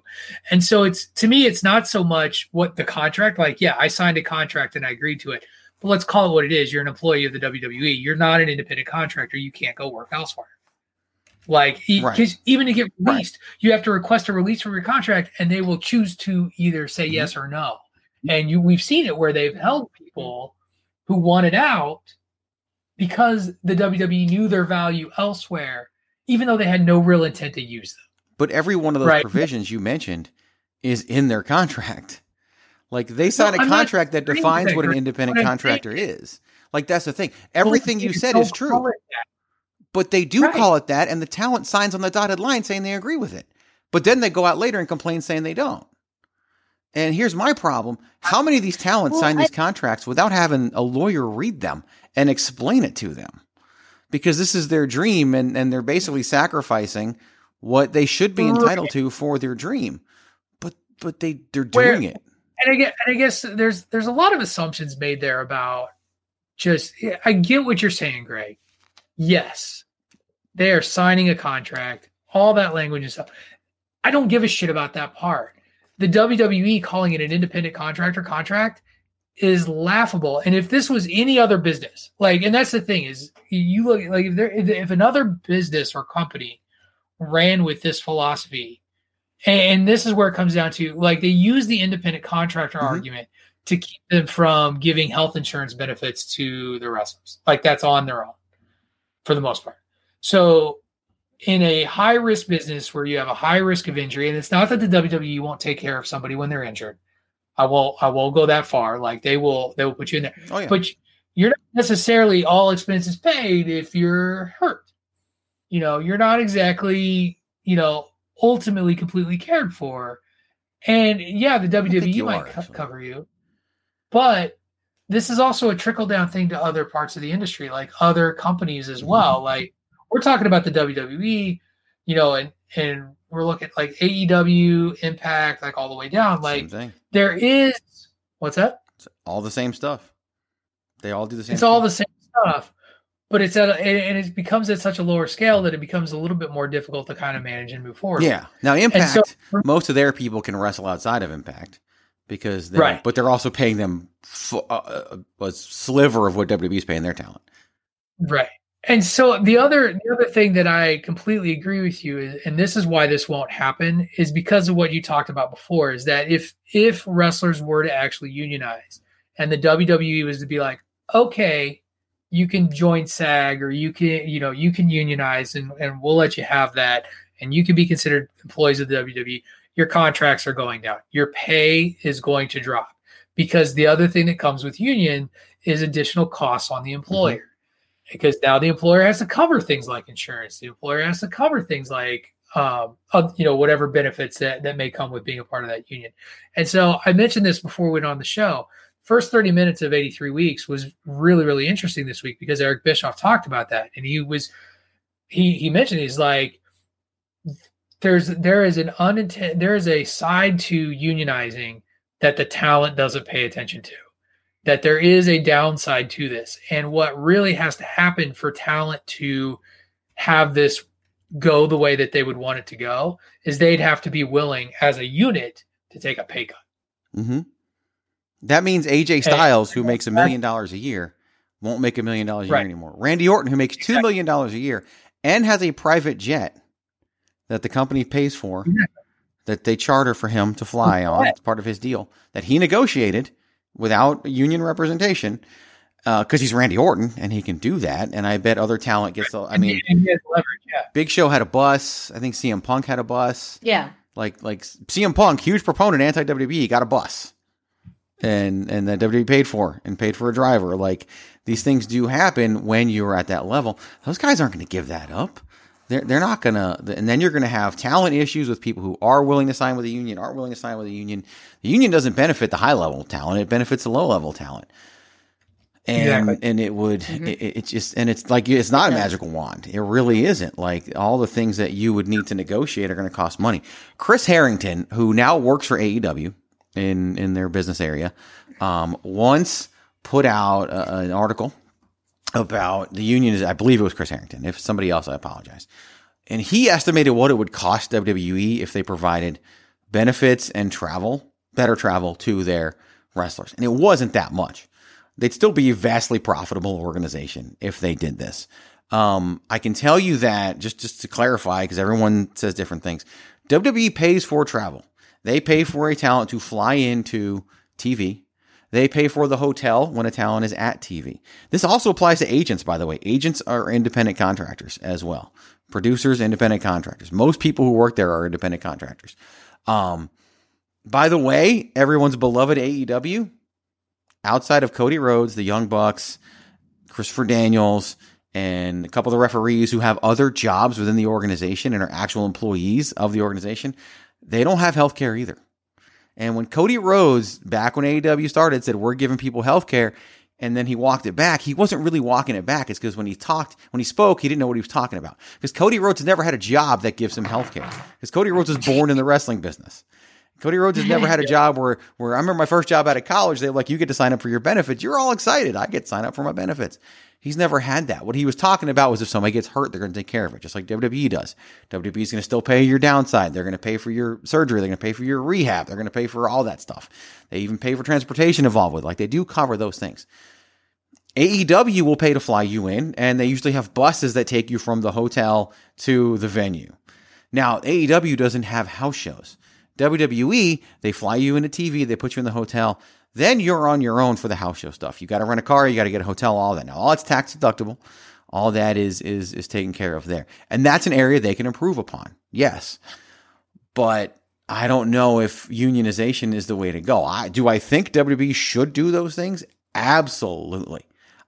and so it's to me it's not so much what the contract like yeah i signed a contract and i agreed to it but let's call it what it is you're an employee of the wwe you're not an independent contractor you can't go work elsewhere like because right. even to get released right. you have to request a release from your contract and they will choose to either say mm-hmm. yes or no and you we've seen it where they've held people who wanted out because the WWE knew their value elsewhere, even though they had no real intent to use them. But every one of those right. provisions you mentioned is in their contract. Like they sign no, a contract that defines what an independent contractor is. Like that's the thing. Everything well, you said is true. But they do right. call it that, and the talent signs on the dotted line saying they agree with it. But then they go out later and complain saying they don't. And here's my problem. How many of these talents well, sign these I, contracts without having a lawyer read them and explain it to them? Because this is their dream and, and they're basically sacrificing what they should be entitled to for their dream. But but they they're doing Where, it. And I guess, and I guess there's there's a lot of assumptions made there about just I get what you're saying, Greg. Yes. They are signing a contract, all that language and stuff. I don't give a shit about that part the WWE calling it an independent contractor contract is laughable. And if this was any other business, like, and that's the thing is, you look like if there if another business or company ran with this philosophy, and this is where it comes down to, like, they use the independent contractor mm-hmm. argument to keep them from giving health insurance benefits to the wrestlers. Like that's on their own for the most part. So in a high risk business where you have a high risk of injury, and it's not that the WWE won't take care of somebody when they're injured. I won't I won't go that far. Like they will they will put you in there. Oh, yeah. But you're not necessarily all expenses paid if you're hurt. You know, you're not exactly, you know, ultimately completely cared for. And yeah, the WWE might are, co- cover you. But this is also a trickle down thing to other parts of the industry, like other companies as mm-hmm. well. Like we're talking about the WWE, you know, and and we're looking like AEW, Impact, like all the way down. Like there is what's that? It's all the same stuff. They all do the same. It's stuff. all the same stuff, but it's at a, and it becomes at such a lower scale that it becomes a little bit more difficult to kind of manage and move forward. Yeah. Now Impact, so, most of their people can wrestle outside of Impact because they, right. but they're also paying them a, uh, a sliver of what WWE's paying their talent. Right. And so the other the other thing that I completely agree with you is, and this is why this won't happen, is because of what you talked about before, is that if if wrestlers were to actually unionize and the WWE was to be like, okay, you can join SAG or you can, you know, you can unionize and, and we'll let you have that and you can be considered employees of the WWE, your contracts are going down. Your pay is going to drop. Because the other thing that comes with union is additional costs on the employer. Mm-hmm because now the employer has to cover things like insurance. The employer has to cover things like um, uh, you know whatever benefits that that may come with being a part of that union. And so I mentioned this before we went on the show. First 30 minutes of 83 weeks was really really interesting this week because Eric Bischoff talked about that and he was he he mentioned he's like there's there is an unintended there is a side to unionizing that the talent doesn't pay attention to that there is a downside to this. And what really has to happen for talent to have this go the way that they would want it to go is they'd have to be willing as a unit to take a pay cut. Mm-hmm. That means AJ Styles, and, who makes a million dollars a year, won't make a million dollars a year anymore. Randy Orton, who makes two million dollars a year and has a private jet that the company pays for, yeah. that they charter for him to fly on. It's part of his deal that he negotiated without union representation because uh, he's Randy Orton and he can do that. And I bet other talent gets. The, I mean, leverage, yeah. Big Show had a bus. I think CM Punk had a bus. Yeah. Like like CM Punk, huge proponent anti WWE, got a bus, and and the WWE paid for and paid for a driver. Like these things do happen when you're at that level. Those guys aren't going to give that up. They're they're not gonna. And then you're going to have talent issues with people who are willing to sign with the union, aren't willing to sign with the union. The union doesn't benefit the high level talent; it benefits the low level talent and Exactly. and it would Mm-hmm. it, it's just and it's like it's not a magical wand it really isn't like all the things that you would need to negotiate are going to cost money chris harrington who now works for aew in in their business area um, once put out a, an article about the union is i believe it was chris harrington if somebody else i apologize and he estimated what it would cost wwe if they provided benefits and travel better travel to their wrestlers and it wasn't that much they'd still be a vastly profitable organization if they did this. Um, I can tell you that just just to clarify, because everyone says different things. WWE pays for travel. They pay for a talent to fly into TV. They pay for the hotel when a talent is at TV. This also applies to agents, by the way. Agents are independent contractors as well. Producers, independent contractors. Most people who work there are independent contractors. Um, by the way, everyone's beloved AEW, outside of Cody Rhodes, the Young Bucks, Christopher Daniels, and a couple of the referees who have other jobs within the organization and are actual employees of the organization, they don't have health care either. And when Cody Rhodes, back when AEW started, said, We're giving people health care, and then he walked it back, he wasn't really walking it back. It's because when he talked, when he spoke, he didn't know what he was talking about. Because Cody Rhodes never had a job that gives him health care. Because Cody Rhodes was born in the wrestling business. Cody Rhodes has never had a job where, where I remember my first job out of college, they're like, you get to sign up for your benefits. You're all excited. I get to sign up for my benefits. He's never had that. What he was talking about was if somebody gets hurt, they're going to take care of it, just like WWE does. WWE is going to still pay your downside. They're going to pay for your surgery. They're going to pay for your rehab. They're going to pay for all that stuff. They even pay for transportation involved with. it. Like they do cover those things. AEW will pay to fly you in, and they usually have buses that take you from the hotel to the venue. Now, AEW doesn't have house shows. WWE, they fly you in a TV, they put you in the hotel, then you're on your own for the house show stuff. You got to rent a car, you got to get a hotel, all that. Now, all that's tax deductible. All that is is is taken care of there, and that's an area they can improve upon. Yes, but I don't know if unionization is the way to go. I do. I think WWE should do those things. Absolutely.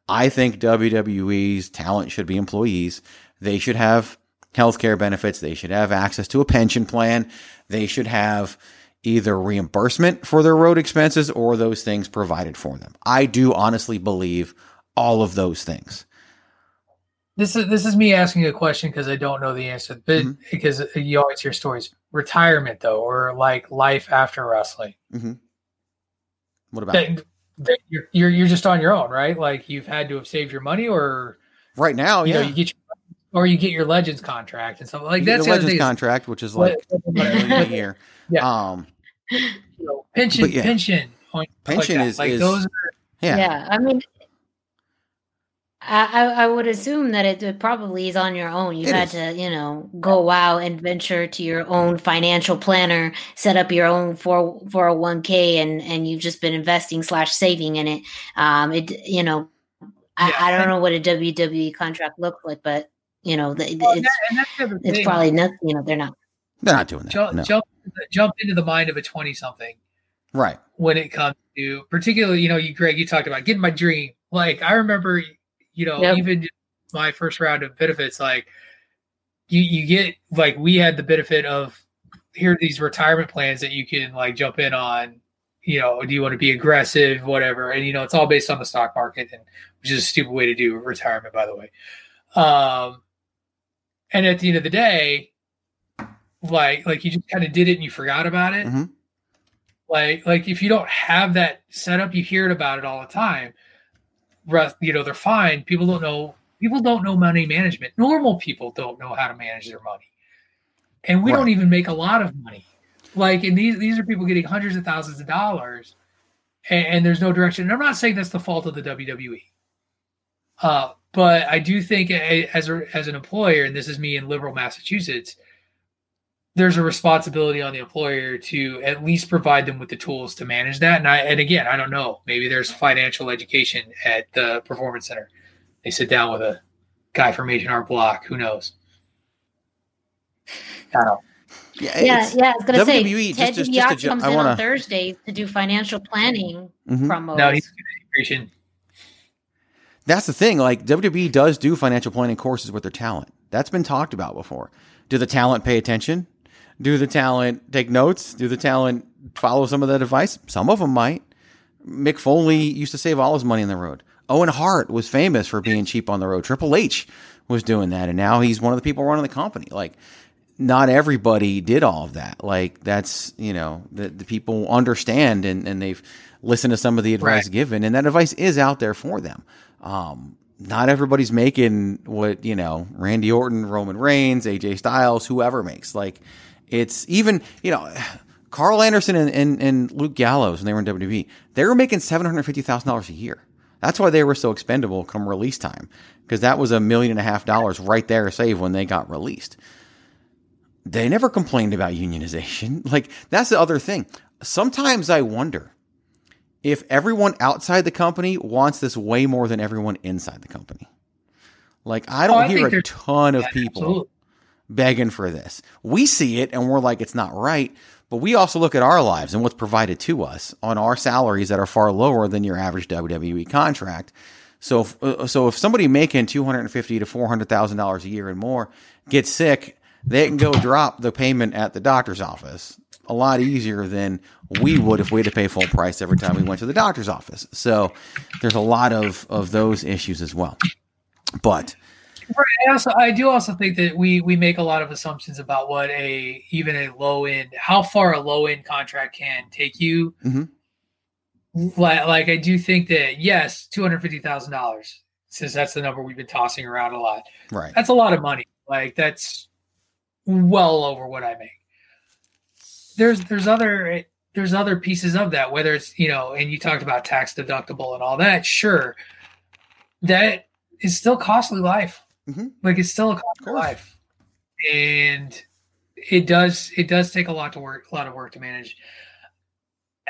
I think WWE's talent should be employees. They should have healthcare benefits. They should have access to a pension plan. They should have either reimbursement for their road expenses or those things provided for them. I do honestly believe all of those things. This is this is me asking a question because I don't know the answer, but Mm-hmm. because you always hear stories. Retirement though, or like life after wrestling. Mm-hmm. What about That, that you're, you're you're just on your own, right? Like you've had to have saved your money, or right now? you know, yeah. you get your, or you get your Legends contract and stuff like that's the the Legends contract, which is like What- a year. Yeah. Um, you know, pension, yeah. pension, like Pension like is- those. Are, yeah. I mean, I, I I would assume that it, it probably is on your own. You've It had is. to, you know, go out and venture to your own financial planner, set up your own four four hundred one k, and and you've just been investing slash saving in it. Um, it you know, I, I don't know what a WWE contract looks like, but you know, the, Well, it's that- and that's the other it's probably not. You know, they're not. They're not doing that. jump, no. jump, jump into the mind of a twenty something. Right. when it comes to particularly, you know, you Greg, you talked about getting my dream. Like I remember, you know, Yep. even my first round of benefits, like you you get like we had the benefit of here are these retirement plans that you can like jump in on. You know, do you want to be aggressive, whatever? And you know, it's all based on the stock market, and which is a stupid way to do retirement, by the way. Um, and at the end of the day, like like you just kind of did it and you forgot about it. Mhm. like like if you don't have that set up you hear it about it all the time. You know they're fine. People don't know people don't know money management. Normal people don't know how to manage their money. And we don't even make a lot of money. Like and these these are people getting hundreds of thousands of dollars and, and there's no direction. And i'm not saying that's the fault of the wwe uh, but i do think as a, as an employer and this is me in liberal massachusetts there's a responsibility on the employer to at least provide them with the tools to manage that. And I and again, I don't know. Maybe there's financial education at the performance center. They sit down with a guy from H&R Block. Who knows? I don't know. Yeah, it's- yeah. I was gonna say WWE, Ted just- just- just DiBiase comes I in wanna- on Thursdays to do financial planning Mhm. promos. No, he's integration. That's the thing. Like WWE does do financial planning courses with their talent. That's been talked about before. Do the talent pay attention? Do the talent take notes? Do the talent follow some of that advice? Some of them might. Mick Foley used to save all his money on the road. Owen Hart was famous for being cheap on the road. Triple H was doing that, and now he's one of the people running the company. Like, not everybody did all of that. Like, that's you know the the people understand and and they've listened to some of the advice Right. given, and that advice is out there for them. Um, not everybody's making what you know Randy Orton, Roman Reigns, AJ Styles, whoever makes. Like, it's even you know. Karl Anderson and, and, and Luke Gallows when they were in WWE, they were making seven hundred fifty thousand dollars a year. That's why they were so expendable come release time, because that was a million and a half dollars right there saved when they got released. They never complained about unionization. Like that's the other thing. Sometimes I wonder if everyone outside the company wants this way more than everyone inside the company. Like I don't Oh, I hear a ton of yeah, people absolutely. begging for this. We see it and we're like, it's not right. But we also look at our lives and what's provided to us on our salaries that are far lower than your average WWE contract. So, if, uh, so if somebody making two hundred and fifty to four hundred thousand dollars a year and more gets sick, they can go drop the payment at the doctor's office a lot easier than we would if we had to pay full price every time we went to the doctor's office. So, there's a lot of of those issues as well. But Right. I also I do also think that we we make a lot of assumptions about what a even a low end how far a low end contract can take you. Mhm. Like like I do think that yes, two hundred fifty thousand dollars since that's the number we've been tossing around a lot. right, That's a lot of money. Like that's well over what I make. There's there's other there's other pieces of that, whether it's you know, and you talked about tax deductible and all that. Sure, that is still costly life. Mhm. Like it's still a costly life, and it does it does take a lot to work a lot of work to manage.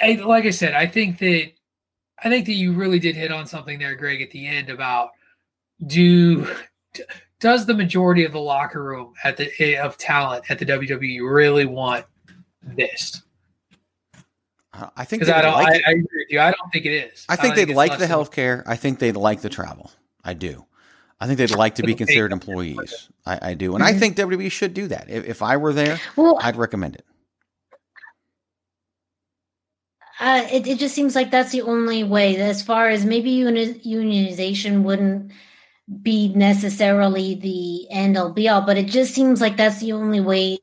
I, like I said, I think that I think that you really did hit on something there, Greg, at the end about do does the majority of the locker room at the of talent at the WWE really want this? I think Because I don't, like I. I agree with you. I don't think it is. I think don't they'd it's like the than- health care. I think they'd like the travel. I do. I think they'd like to be considered employees. I, I do. And I Mhm. think WWE should do that. If, if I were there, Well, I'd recommend it. Uh, it, it just seems like that's the only way. As far as maybe uni- unionization wouldn't be necessarily the end all be all, but it just seems like that's the only way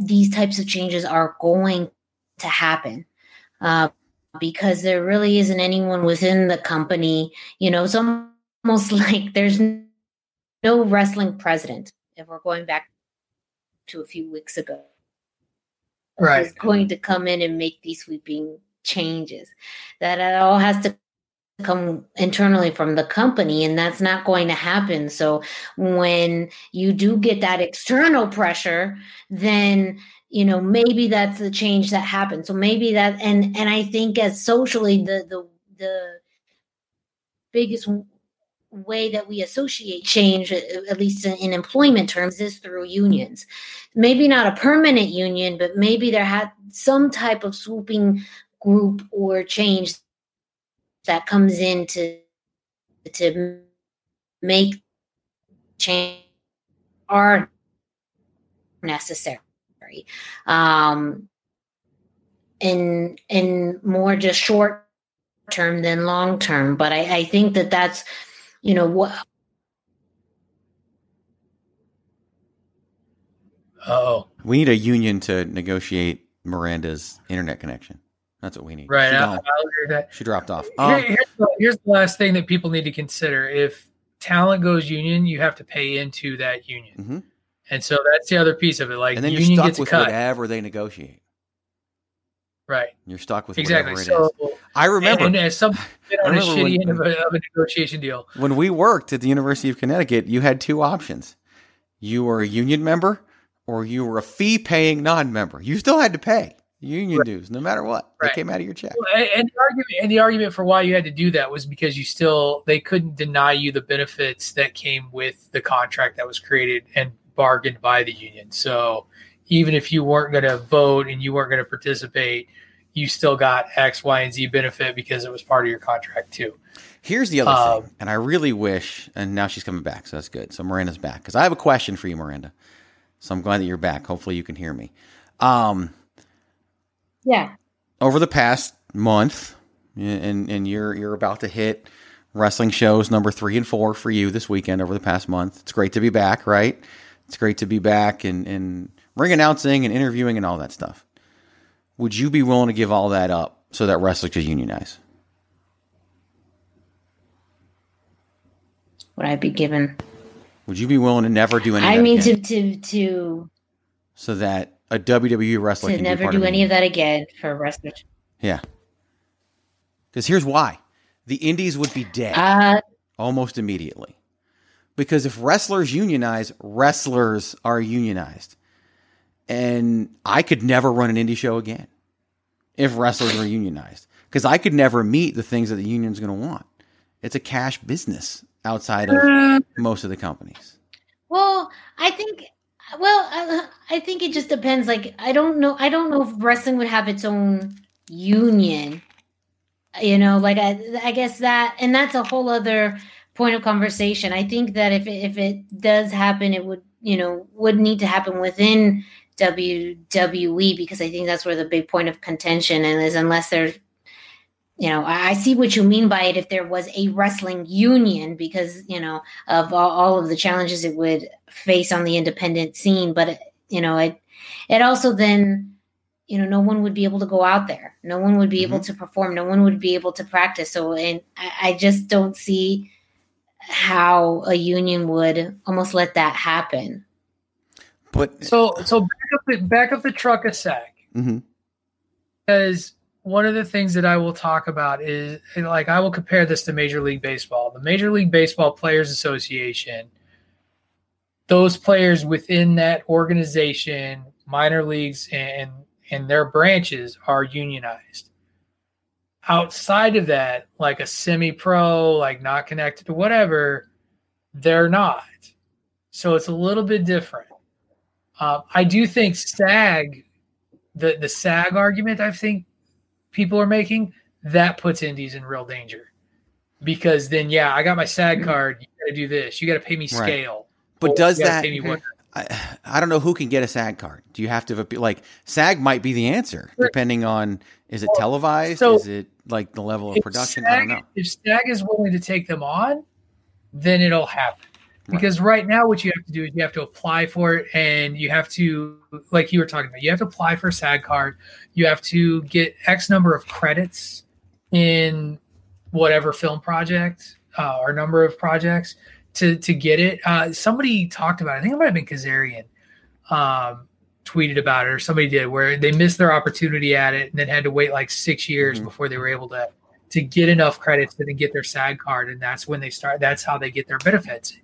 these types of changes are going to happen. Uh, because there really isn't anyone within the company, you know, it's almost like there's no wrestling president. If we're going back to a few weeks ago, Right. is going to come in and make these sweeping changes. That it all has to come internally from the company, and that's not going to happen. So when you do get that external pressure, then you know maybe that's the change that happens. So maybe that, and and I think as socially the the the biggest way that we associate change, at least in, in employment terms, is through unions. Maybe not a permanent union, but maybe there had some type of swooping group or change that comes in to to make change are necessary um in in more just short term than long term but I, I think that that's you know what Oh, We need a union to negotiate Miranda's internet connection. That's what we need. right. She. I'll that. She dropped off. Here- Um, here's, the, here's the last thing that people need to consider. If talent goes union, you have to pay into that union. Mhm. And so that's the other piece of it. Like and then you're union stuck gets a with cut. whatever they negotiate. Right. You're stuck with Exactly. it is. So I remember and, as some on a shitty when- end of a, of a negotiation deal. when we worked at the University of Connecticut, you had two options. You were a union member or you were a fee paying non member. You still had to pay union dues no matter what. They came out of your check. Well, and the argument and the argument for why you had to do that was because you still they couldn't deny you the benefits that came with the contract that was created and bargained by the union. So even if you weren't going to vote and you weren't going to participate, you still got X, Y, and Z benefit because it was part of your contract too. Here's the other Um, thing, and I really wish, and now she's coming back, so that's good. So Miranda's back because I have a question for you, Miranda. So I'm glad that you're back. Hopefully you can hear me. Um, Yeah. over the past month, and and you're you're about to hit wrestling shows number three and four for you this weekend. Over the past month, it's great to be back, right? It's great to be back and and ring announcing and interviewing and all that stuff. Would you be willing to give all that up so that wrestlers could unionize? Would I be given? Would you be willing to never do anything? I mean, to to to so that a WWE wrestler to never do any of that again for wrestlers. Yeah. Because here's why: the Indies would be dead Uh, almost immediately. Because if wrestlers unionize, wrestlers are unionized, and I could never run an indie show again if wrestlers are unionized. Because I could never meet the things that the union's going to want. It's a cash business outside of most of the companies. Well, I think. Well, I, think it just depends. Like, I don't know. I don't know if wrestling would have its own union. You know, like I, I guess that, and that's a whole other point of conversation. I think that if it, if it does happen, it would, you know, would need to happen within WWE because I think that's where the big point of contention is. Unless there's you know, I, I see what you mean by it if there was a wrestling union because, you know, of all, all of the challenges it would face on the independent scene. But, you know, it, it also then, you know, no one would be able to go out there. No one would be able to perform. No one would be able to practice. So, and I, I just don't see how a union would almost let that happen. But so so back up the back up the truck a sec hmm because one of the things that I will talk about is like I will compare this to Major League Baseball. The Major League Baseball Players Association, those players within that organization, minor leagues and and their branches are unionized. Outside of that, like a semi-pro, like not connected to whatever, they're not. So it's a little bit different. Um, I do think SAG, the the SAG argument, I think people are making that puts indies in real danger because then yeah, I got my SAG card. You got to do this. You got to pay me Mm-hmm. Right. scale. But does that? pay me I, I don't know who can get a SAG card. Do you have to like SAG might be the answer depending on is it televised? so is it like the level of production? SAG, I don't know. If SAG is willing to take them on, then it'll happen. Because right now, what you have to do is you have to apply for it, and you have to, like you were talking about, you have to apply for a SAG card. You have to get X number of credits in whatever film project uh, or number of projects to to get it. Uh, somebody talked about. It. I think it might have been Kazarian. Um, tweeted about it or somebody did where they missed their opportunity at it and then had to wait like six years before they were able to to get enough credits to then get their SAG card and that's when they start that's how they get their benefits.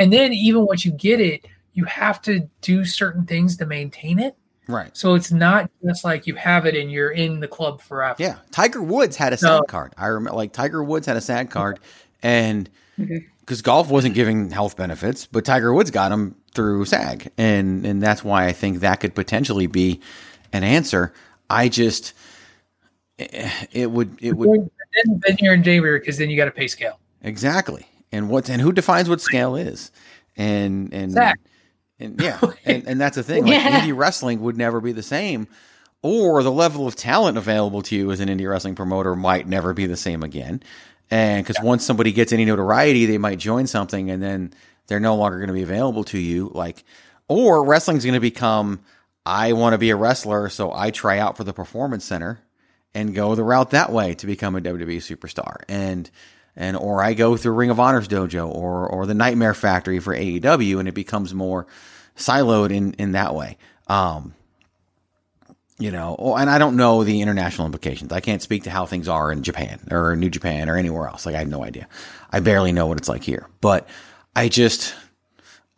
And then even once you get it, you have to do certain things to maintain it. Right. So it's not just like you have it and you're in the club forever. Yeah, Tiger Woods had a SAG card. I remember, like Tiger Woods had a SAG card, and because golf wasn't giving health benefits, but Tiger Woods got them through SAG, and and that's why I think that could potentially be an answer. I just, eh, it would, it would Then, then you're in danger because then you got to pay scale. exactly, and what and who defines what scale is, and and SAG. and yeah, and, and that's the thing. Like Yeah. indie wrestling would never be the same, or the level of talent available to you as an indie wrestling promoter might never be the same again. And because once somebody gets any notoriety, they might join something, and then they're no longer going to be available to you. Like, or wrestling's going to become, I want to be a wrestler, so I try out for the performance center and go the route that way to become a WWE superstar. And and or I go through Ring of Honor's dojo or or the Nightmare Factory for AEW, and it becomes more siloed in in that way. Um, you know, and I don't know the international implications. I can't speak to how things are in Japan or New Japan or anywhere else. Like I have no idea. I barely know what it's like here. But I just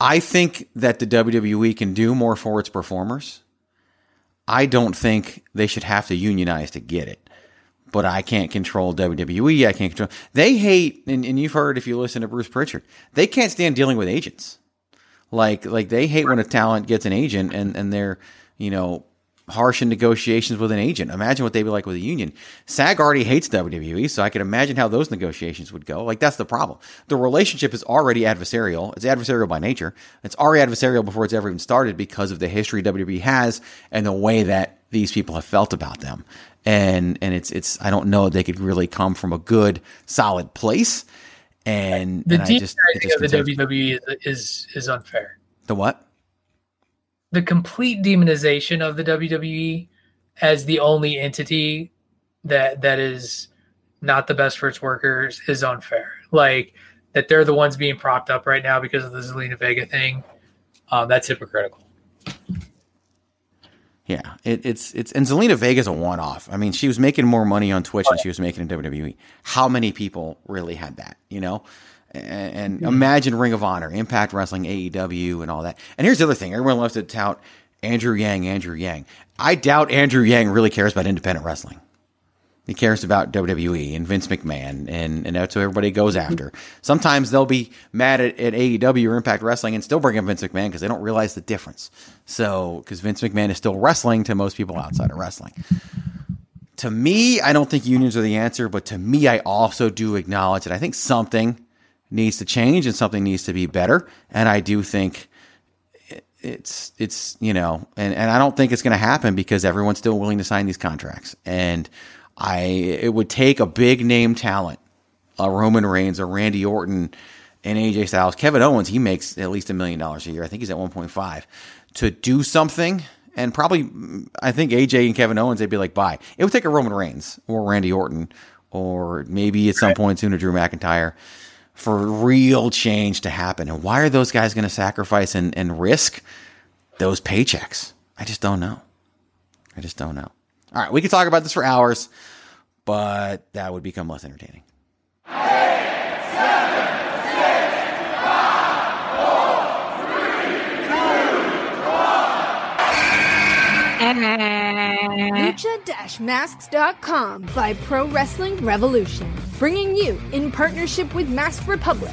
I think that the WWE can do more for its performers. I don't think they should have to unionize to get it. But I can't control WWE. I can't control. They hate, and, and you've heard if you listen to Bruce Pritchard, they can't stand dealing with agents. Like, like they hate when a talent gets an agent and, and they're, you know, harsh in negotiations with an agent. Imagine what they'd be like with a union. SAG already hates WWE, so I can imagine how those negotiations would go. Like that's the problem. The relationship is already adversarial. It's adversarial by nature. It's already adversarial before it's ever even started because of the history WWE has and the way that these people have felt about them. And and it's it's I don't know they could really come from a good solid place. And The and I just, just of the. WWE is, is is unfair. The what? The complete demonization of the WWE as the only entity that that is not the best for its workers is unfair. Like that they're the ones being propped up right now because of the Zelina Vega thing. Um, that's hypocritical. Yeah, it, it's it's and Zelina Vega's a one off. I mean, she was making more money on Twitch than she was making in WWE. How many people really had that? You know, and, and Mhm. imagine Ring of Honor, Impact Wrestling, AEW, and all that. And here's the other thing: everyone loves to tout Andrew Yang, Andrew Yang. I doubt Andrew Yang really cares about independent wrestling. He cares about WWE and Vince McMahon, and, and that's who everybody goes after. Sometimes they'll be mad at, at AEW or Impact Wrestling and still bring up Vince McMahon because they don't realize the difference. So, because Vince McMahon is still wrestling to most people outside of wrestling. To me, I don't think unions are the answer, but to me, I also do acknowledge that I think something needs to change and something needs to be better. And I do think it's it's you know and, and I don't think it's going to happen because everyone's still willing to sign these contracts and I it would take a big name talent a Roman Reigns a Randy Orton and AJ Styles Kevin Owens he makes at least a million dollars a year I think he's at 1.5 to do something and probably I think AJ and Kevin Owens they'd be like bye it would take a Roman Reigns or Randy Orton or maybe at some point soon a Drew McIntyre for real change to happen. And why are those guys going to sacrifice and, and risk those paychecks? I just don't know. I just don't know. All right, we could talk about this for hours, but that would become less entertaining. Lucha-Masks.com by Pro Wrestling Revolution, bringing you, in partnership with Masked Republic,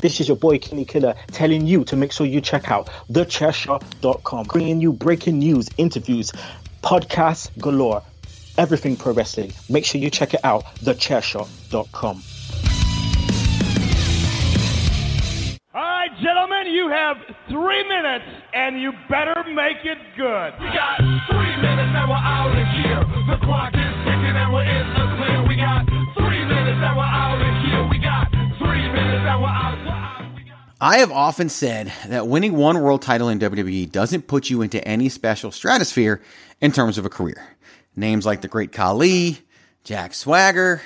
This is your boy Kenny Killer telling you to make sure you check out thechairshot.com, bringing you breaking news, interviews, podcasts galore, everything pro wrestling. Make sure you check it out, thechairshot.com. All right, gentlemen, you have three minutes, and you better make it good. We got three minutes, and we're out of here. The clock is ticking, and we're in the clear. We got three minutes, and we're out of here. I have often said that winning one world title in WWE doesn't put you into any special stratosphere in terms of a career. Names like the Great Khali, Jack Swagger,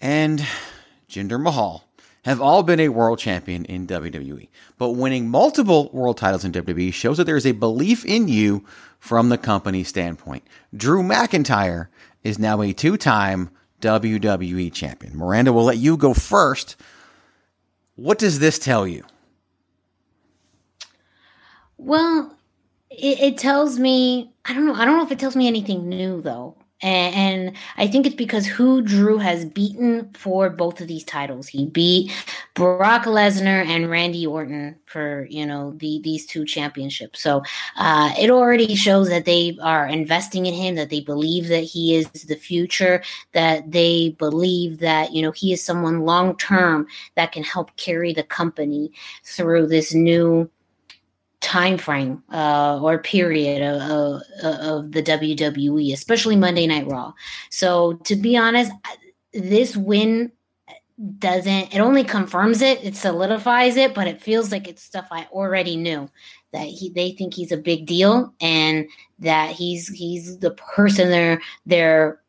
and Jinder Mahal have all been a world champion in WWE. But winning multiple world titles in WWE shows that there is a belief in you from the company standpoint. Drew McIntyre is now a two time WWE champion. Miranda will let you go first. What does this tell you? Well, it, it tells me I don't know. I don't know if it tells me anything new though. And, I think it's because who Drew has beaten for both of these titles. He beat Brock Lesnar and Randy Orton for you know the these two championships. So uh, it already shows that they are investing in him, that they believe that he is the future, that they believe that you know he is someone long term that can help carry the company through this new time frame uh, or period of, of, of the WWE, especially Monday Night Raw. So to be honest, this win doesn't it only confirms it, it solidifies it, but it feels like it's stuff I already knew that he they think he's a big deal and that he's he's the person they're they're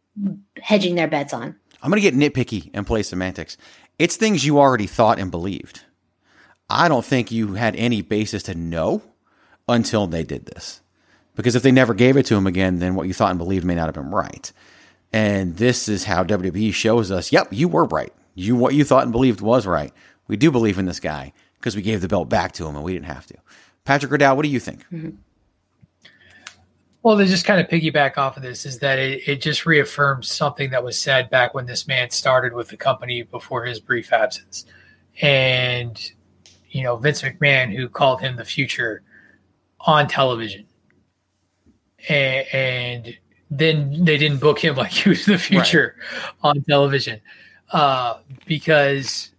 hedging their bets on. I'm going to get nitpicky and play semantics. It's things you already thought and believed. I don't think you had any basis to know until they did this. Because if they never gave it to him again, then what you thought and believed may not have been right. And this is how WWE shows us, yep, you were right. You what you thought and believed was right. We do believe in this guy because we gave the belt back to him and we didn't have to. Patrick O'Dowd, what do you think? Mm-hmm. Well, to just kind of piggyback off of this is that it, it just reaffirms something that was said back when this man started with the company before his brief absence. And, you know, Vince McMahon, who called him the future on television. And, and then they didn't book him like he was the future right. on television uh, because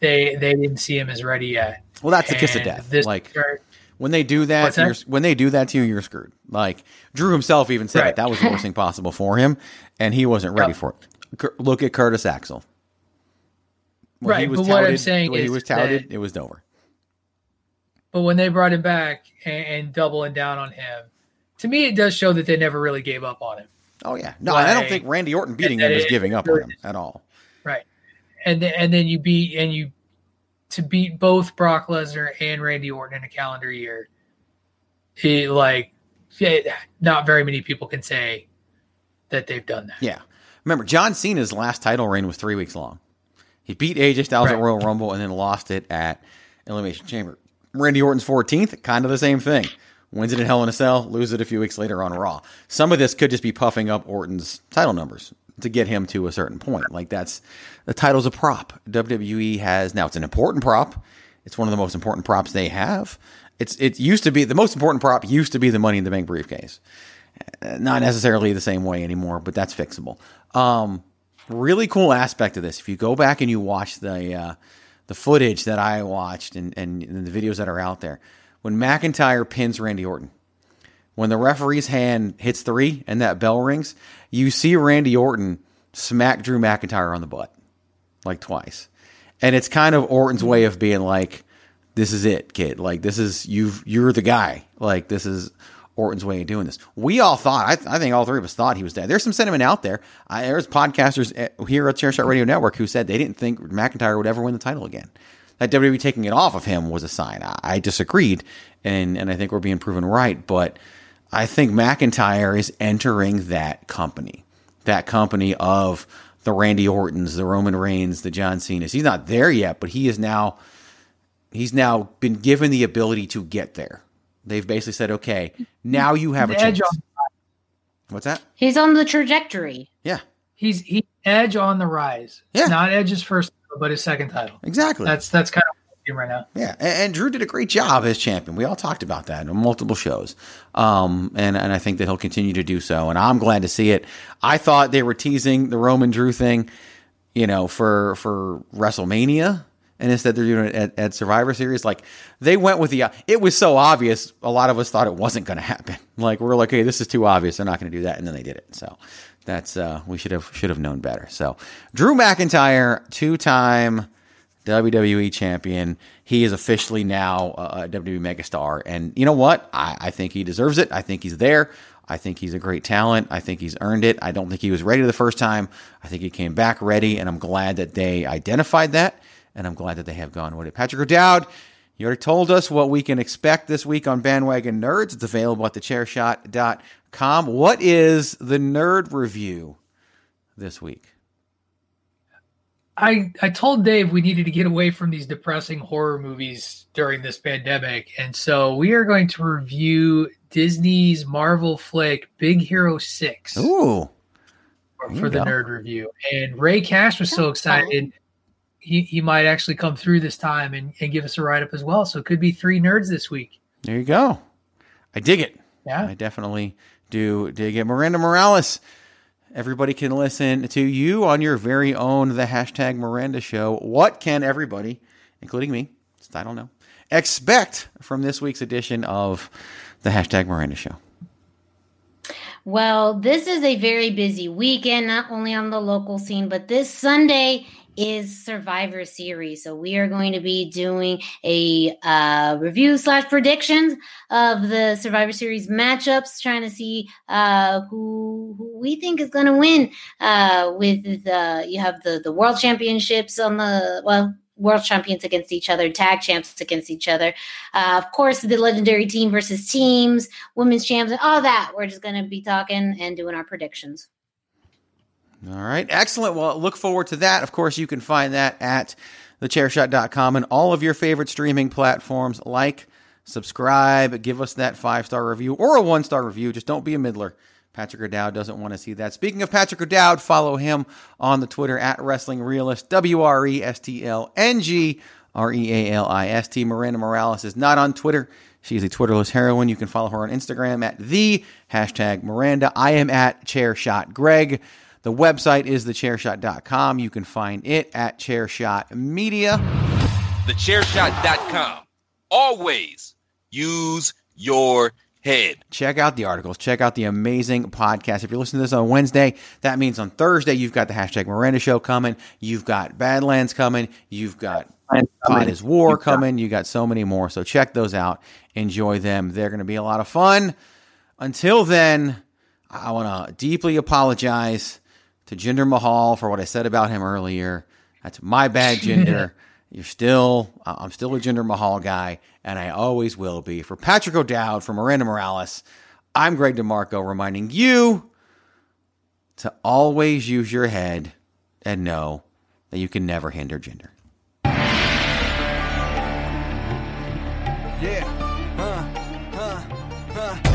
they they didn't see him as ready yet. Well, that's a kiss of death. Like start, when they do that, that? when they do that to you, you're screwed. Like Drew himself even said right. it. That was the worst thing possible for him, and he wasn't ready yep. for it. Look at Curtis Axel. When right, but touted, what I'm saying when is he was touted, it was over. But when they brought him back and, and, doubling down on him, to me, it does show that they never really gave up on him. Oh yeah, no, like, I don't think Randy Orton beating him is giving up on him at all. Right, and then, and then you beat and you to beat both Brock Lesnar and Randy Orton in a calendar year. He like, it, not very many people can say that they've done that. Yeah, remember John Cena's last title reign was three weeks long. He beat AJ Styles right. at Royal Rumble and then lost it at Elimination Chamber. Randy Orton's 14th, kind of the same thing. Wins it in Hell in a Cell, lose it a few weeks later on Raw. Some of this could just be puffing up Orton's title numbers to get him to a certain point. Like that's the title's a prop. WWE has now it's an important prop. It's one of the most important props they have. It's it used to be the most important prop used to be the Money in the Bank briefcase. Not necessarily the same way anymore, but that's fixable. Um, really cool aspect of this. If you go back and you watch the uh, the footage that I watched and, and, and the videos that are out there, when McIntyre pins Randy Orton, when the referee's hand hits three and that bell rings, you see Randy Orton smack Drew McIntyre on the butt like twice. And it's kind of Orton's way of being like, this is it, kid. Like this is you've you're the guy. Like this is Orton's way of doing this. We all thought, I, th- I, think all three of us thought he was dead. There's some sentiment out there. I, there's podcasters eh, here at Chairshot Radio Network who said they didn't think McIntyre would ever win the title again. That WWE taking it off of him was a sign. I, I disagreed, and and I think we're being proven right. But I think McIntyre is entering that company, that company of the Randy Ortons, the Roman Reigns, the John Cena's. He's not there yet, but he is now. He's now been given the ability to get there They've basically said, okay, now you have a chance. What's that? He's on the trajectory. Yeah. He's he edge on the rise. Yeah. Not Edge's first, but his second title. Exactly. That's that's kind of right now. Yeah, and, and, Drew did a great job as champion. We all talked about that on multiple shows, um, and and I think that he'll continue to do so. And I'm glad to see it. I thought they were teasing the Roman Drew thing, you know, for for WrestleMania, and instead they're doing it at, at, Survivor Series. Like they went with the, it was so obvious. A lot of us thought it wasn't going to happen. Like we're like, hey, this is too obvious. They're not going to do that, and then they did it. So that's uh, we should have should have known better. So Drew McIntyre, two time WWE champion. He is officially now a WWE megastar, and you know what? I, I think he deserves it. I think he's there. I think he's a great talent. I think he's earned it. I don't think he was ready the first time. I think he came back ready, and I'm glad that they identified that and I'm glad that they have gone with it. Patrick O'Dowd, you already told us what we can expect this week on Bandwagon Nerds. It's available at thechairshot.com. What is the nerd review this week? I, I told Dave we needed to get away from these depressing horror movies during this pandemic. And so we are going to review Disney's Marvel flick Big Hero 6. Ooh. For, for the nerd review. And Ray Cash was so excited he, he might actually come through this time and, and give us a write up as well. So it could be three nerds this week. There you go. I dig it. Yeah. I definitely do dig it. Miranda Morales. Everybody can listen to you on your very own the hashtag Miranda show. What can everybody, including me, I don't know, expect from this week's edition of the hashtag Miranda show? Well, this is a very busy weekend, not only on the local scene, but this Sunday is Survivor Series. So we are going to be doing a uh, review slash predictions of the Survivor Series matchups, trying to see uh, who, who we think is going to win. Uh, with the you have the the World Championships on the well. World champions against each other, tag champs against each other. Uh, of course, the legendary team versus teams, women's champs, and all that. We're just going to be talking and doing our predictions. All right. Excellent. Well, look forward to that. Of course, you can find that at thechairshot.com and all of your favorite streaming platforms. Like, subscribe, give us that five star review or a one star review. Just don't be a middler. Patrick O'Dowd doesn't want to see that. Speaking of Patrick O'Dowd, follow him on the Twitter at Wrestling Realist, W R E S T L N G R E A L I S T. Miranda Morales is not on Twitter. She's a Twitterless heroine. You can follow her on Instagram at the hashtag Miranda. I am at Chairshot Greg. The website is thechairshot.com. You can find it at Chairshot Media. Thechairshot.com. Always use your head. Check out the articles. Check out the amazing podcast. If you're listening to this on Wednesday, that means on Thursday you've got the hashtag Miranda Show coming. You've got Badlands coming. You've got Pod is War coming. You got so many more. So check those out. Enjoy them. They're going to be a lot of fun. Until then, I want to deeply apologize to Jinder Mahal for what I said about him earlier. That's my bad, Jinder. You're still, I'm still a Jinder Mahal guy, and I always will be. For Patrick O'Dowd, for Miranda Morales, I'm Greg DeMarco reminding you to always use your head and know that you can never hinder Jinder. Yeah. Uh, uh, uh.